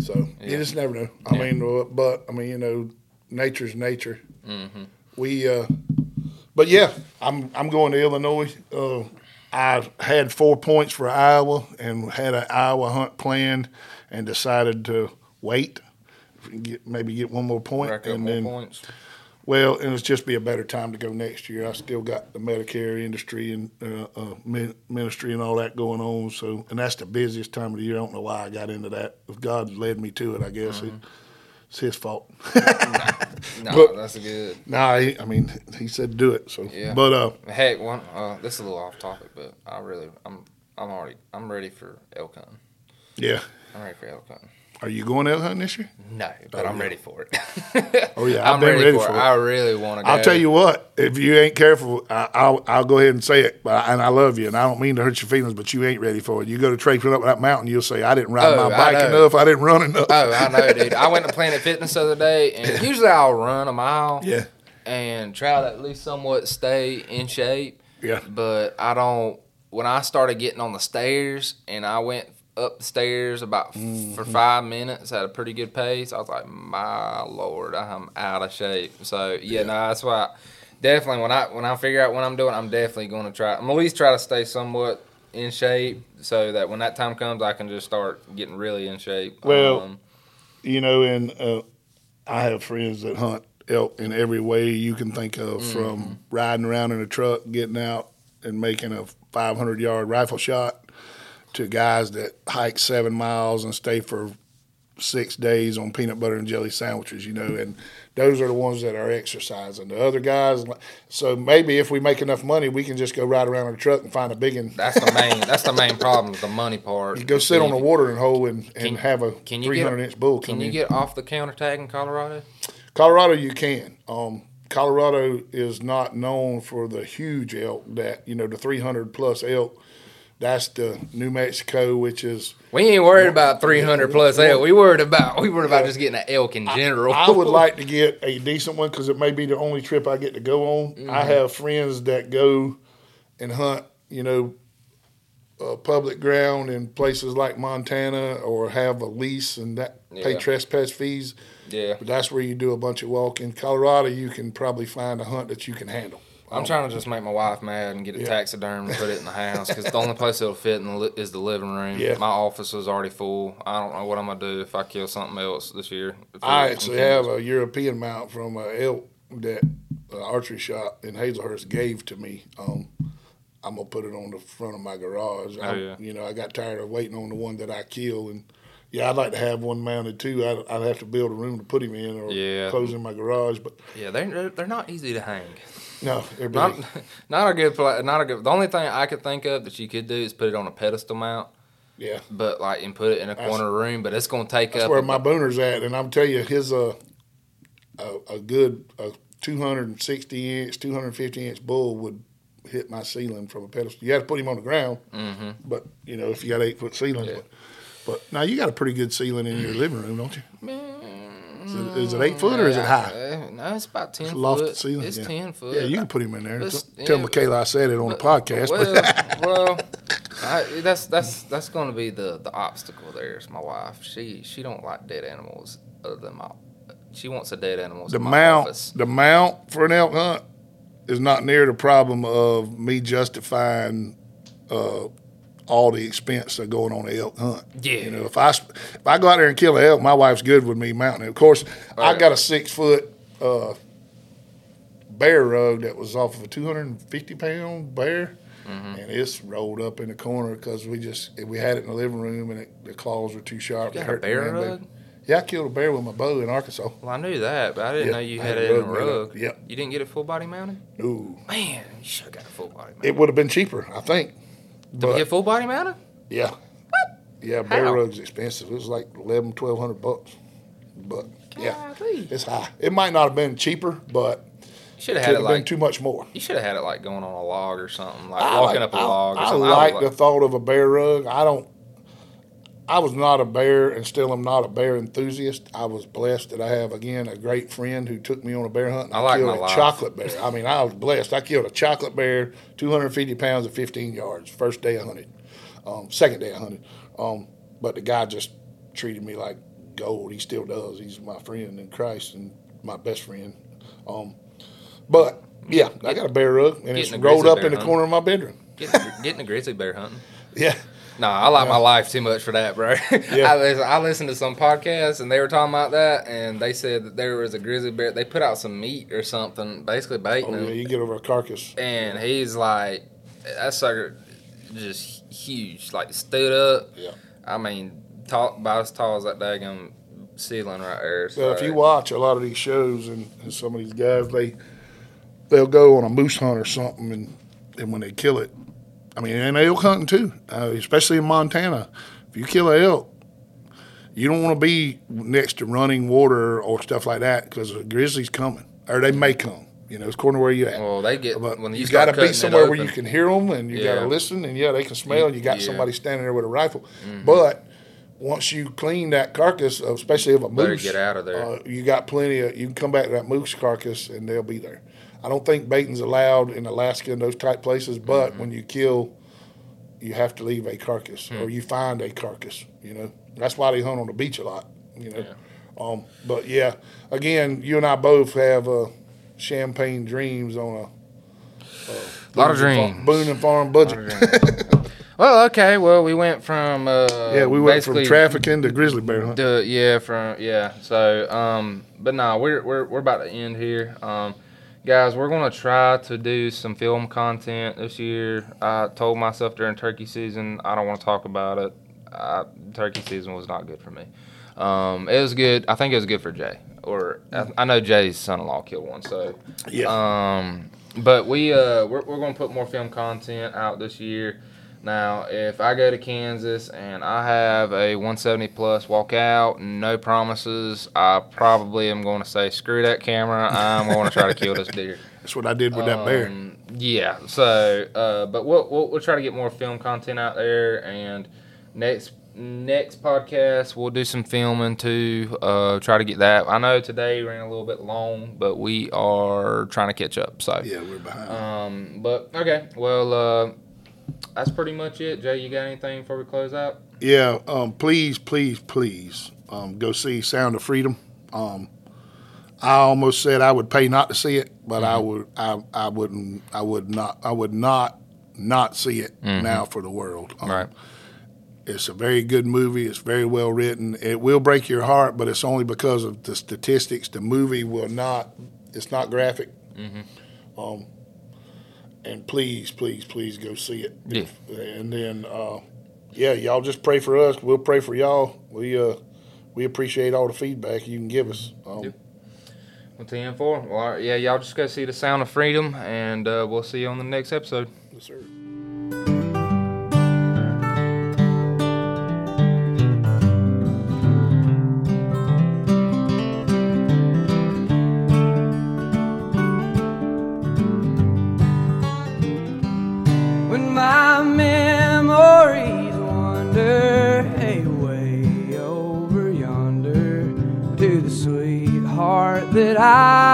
So you just never know. I Yeah. mean, uh, but I mean, you know, nature's nature. Mhm. We, uh, but yeah, I'm I'm going to Illinois. Uh, I had four points for Iowa and had an Iowa hunt planned, and decided to wait, get, maybe get one more point, rack and then points. Well, and it's just be a better time to go next year. I still got the Medicare industry and uh, uh, ministry and all that going on. So, and that's the busiest time of the year. I don't know why I got into that. If God led me to it, I guess it, it's His fault. No, But- that's a good. nah, he, I mean, He said do it. So, Yeah. but uh, Heck, one. Uh, this is a little off topic, but I really, I'm, I'm already, I'm ready for elk hunting. yeah, I'm ready for elk hunting. Are you going elk hunting this year? No, but oh, I'm ready for it. Oh yeah, I'm been ready, ready for, it. it. I really want to. I'll tell you what, if you ain't careful, I, I'll I'll go ahead and say it. But and I love you, and I don't mean to hurt your feelings, but you ain't ready for it. You go to traipsing up that mountain, you'll say, "I didn't ride Oh, my bike know. enough. I didn't run enough." Oh, I know, dude. I went to Planet Fitness the other day, and usually I'll run a mile. Yeah. And try to at least somewhat stay in shape. Yeah. But I don't. When I started getting on the stairs, and I went up the stairs about Mm-hmm. for five minutes at a pretty good pace, I was like, "My lord, I'm out of shape." So yeah, no, that's why. Definitely, when I when I figure out what I'm doing, I'm definitely going to try. I'm at least try to stay somewhat in shape, so that when that time comes, I can just start getting really in shape. Well, Um, you know, and uh, I have friends that hunt elk in every way you can think of, Mm-hmm. from riding around in a truck, getting out and making a 500 yard rifle shot, to guys that hike seven miles and stay for six days on peanut butter and jelly sandwiches. You know, and those are the ones that are exercising. The other guys, so maybe if we make enough money, we can just go ride around in a truck and find a big one. That's the main. that's the main problem. is The money part. You go sit on a watering hole and, and Can- have a get- 300 inch bull Can you in. get off the counter tag in Colorado? Colorado, you can. Um, Colorado is not known for the huge elk that you know the 300 plus elk. That's the New Mexico, which is. We ain't worried about 300 plus elk. We worried about we worried about just getting an elk in general. I would like to get a decent one because it may be the only trip I get to go on. Mm-hmm. I have friends that go and hunt, you know, uh, public ground in places like Montana or have a lease and that pay trespass fees. yeah, But that's where you do a bunch of walking. Colorado, you can probably find a hunt that you can handle. I'm trying to just make my wife mad and get it Yeah. taxidermed and put it in the house because the only place it'll fit in the li- is the living room. Yeah. My office is already full. I don't know what I'm gonna do if I kill something else this year. I actually have a European mount from a elk that uh, archery shop in Hazlehurst gave to me. Um, I'm gonna put it on the front of my garage. I, Oh, yeah. You know, I got tired of waiting on the one that I kill, and yeah, I'd like to have one mounted too. I'd, I'd have to build a room to put him in or Yeah. close in my garage. But Yeah, they're they're not easy to hang. No. Not not a good pla Not a good. The only thing I could think of that you could do is put it on a pedestal mount, yeah, but like and put it in a That's- corner of room. But it's gonna take that's up. where my booner's at, and I'm tell you, his uh, a, a good a 260 inch, 250 inch bull would hit my ceiling from a pedestal. You have to put him on the ground, hmm but you know if you got eight foot ceilings. Yeah. But, but now you got a pretty good ceiling in your living room, don't you? Is it, is it eight foot or is it high? No, it's about ten It's a foot. ceiling. It's yeah. ten foot. Yeah, you can put him in there. Let's- Tell yeah, Michaela I said it on the podcast. Well, well, I, that's that's that's going to be the the obstacle. There is my wife. She she don't like dead animals other than my. She wants a dead animal. the mount, office. the mount for an elk hunt is not near the problem of me justifying uh, all the expense of going on an elk hunt. Yeah. You know, if I if I go out there and kill an elk, my wife's good with me mounting it. Of course, I Right. got a six foot uh, bear rug that was off of a two hundred and fifty pound bear. Mm-hmm. And it's rolled up in the corner because we just we had it in the living room and it, the claws were too sharp. You got a bear rug? Yeah, I killed a bear with my bow in Arkansas. Well, I knew that, but I didn't Yeah, know you had had it a in a rug Yep. You didn't get it full body mounted? Ooh. Man, you should have got a full body mounted. It would have been cheaper, I think. Did we get full body mounted? yeah, What? yeah, bear How? rug's expensive. It was like 11, 1200 bucks. But yeah, Golly. it's high. It might not have been cheaper, but should have had it been like too much more. you should have had it like going on a log or something, like I walking like- up a I- log. Or I, something. like would the thought of a bear rug. I don't. I was not a bear, and still am not a bear enthusiast. I was blessed that I have again a great friend who took me on a bear hunt. And I like killed a life. chocolate bear. I mean, I was blessed. I killed a chocolate bear, 250 pounds at 15 yards. First day I hunted. Um, second day I hunted. Um, but the guy just treated me like gold. He still does. He's my friend in Christ and my best friend. Um, but yeah, I got a bear rug, and it's Getting rolled up in the hunting. corner of my bedroom. Getting, getting a grizzly bear hunting. Yeah. No, I like my life too much for that, bro. Yeah. I, listen, I listened to some podcasts and they were talking about that, and they said that there was a grizzly bear. They put out some meat or something, basically baiting Oh, him, yeah, you get over a carcass. and he's like, that sucker, just huge, like stood up. Yeah. I mean, tall, about as tall as that daggum ceiling right there. So if you watch a lot of these shows and, and some of these guys, they they'll go on a moose hunt or something, and and when they kill it, I mean, and elk hunting too, uh, especially in Montana. If you kill an elk, you don't want to be next to running water or stuff like that because a grizzly's coming or they may come. You know, it's according to where you're at. Well, they get But when you, you got to be somewhere where you can hear them and you got to listen and yeah, they can smell you got yeah. somebody standing there with a rifle. But once you clean that carcass, especially of a Better moose, get out of there. Uh, you got plenty of. You can come back to that moose carcass and they'll be there. I don't think baiting's allowed in Alaska and those type places, but Mm-hmm. when you kill, you have to leave a carcass Hmm. or you find a carcass. You know that's why they hunt on the beach a lot. You know, um, but yeah, again, you and I both have uh, champagne dreams on a. A lot of and Farm- dreams. Boone and Farm budget. Well, okay. Well, we went from uh, yeah, we went from trafficking to grizzly bear hunt. to- yeah, from yeah. So, um, but no, we're we're we're about to end here. Um, guys, we're gonna try to do some film content this year. I told myself during turkey season I don't want to talk about it. I, turkey season was not good for me. Um, it was good. I think it was good for Jay. Or I, I know Jay's son-in-law killed one. So Yeah. um, but we uh, we're, we're gonna put more film content out this year. Now, if I go to Kansas and I have a 170 plus walk out, no promises, I probably am going to say screw that camera. I'm going to try to kill this deer. That's what I did with that bear. Um, Yeah. So, uh, but we'll, we'll we'll try to get more film content out there, and next next podcast we'll do some filming too. Uh, try to get that. I know today ran a little bit long, but we are trying to catch up. So. Yeah, we're behind. Um. But okay. Well, uh, that's pretty much it. Jay, you got anything before we close out? Yeah, um, please, please, please, um, go see Sound of Freedom. Um, I almost said I would pay not to see it, but I would, I, I wouldn't, I would not, I would not, not see it now for the world. Um, Right. It's a very good movie. It's very well written. It will break your heart, but it's only because of the statistics. The movie will not. It's not graphic. Um, and please, please, please go see it. Yeah. And then, uh, yeah, y'all just pray for us. We'll pray for y'all. We uh, we appreciate all the feedback you can give us. Um, Yep. Well, 10 4. Well, yeah, y'all just go see The Sound of Freedom, and uh, we'll see you on the next episode. yes, sir.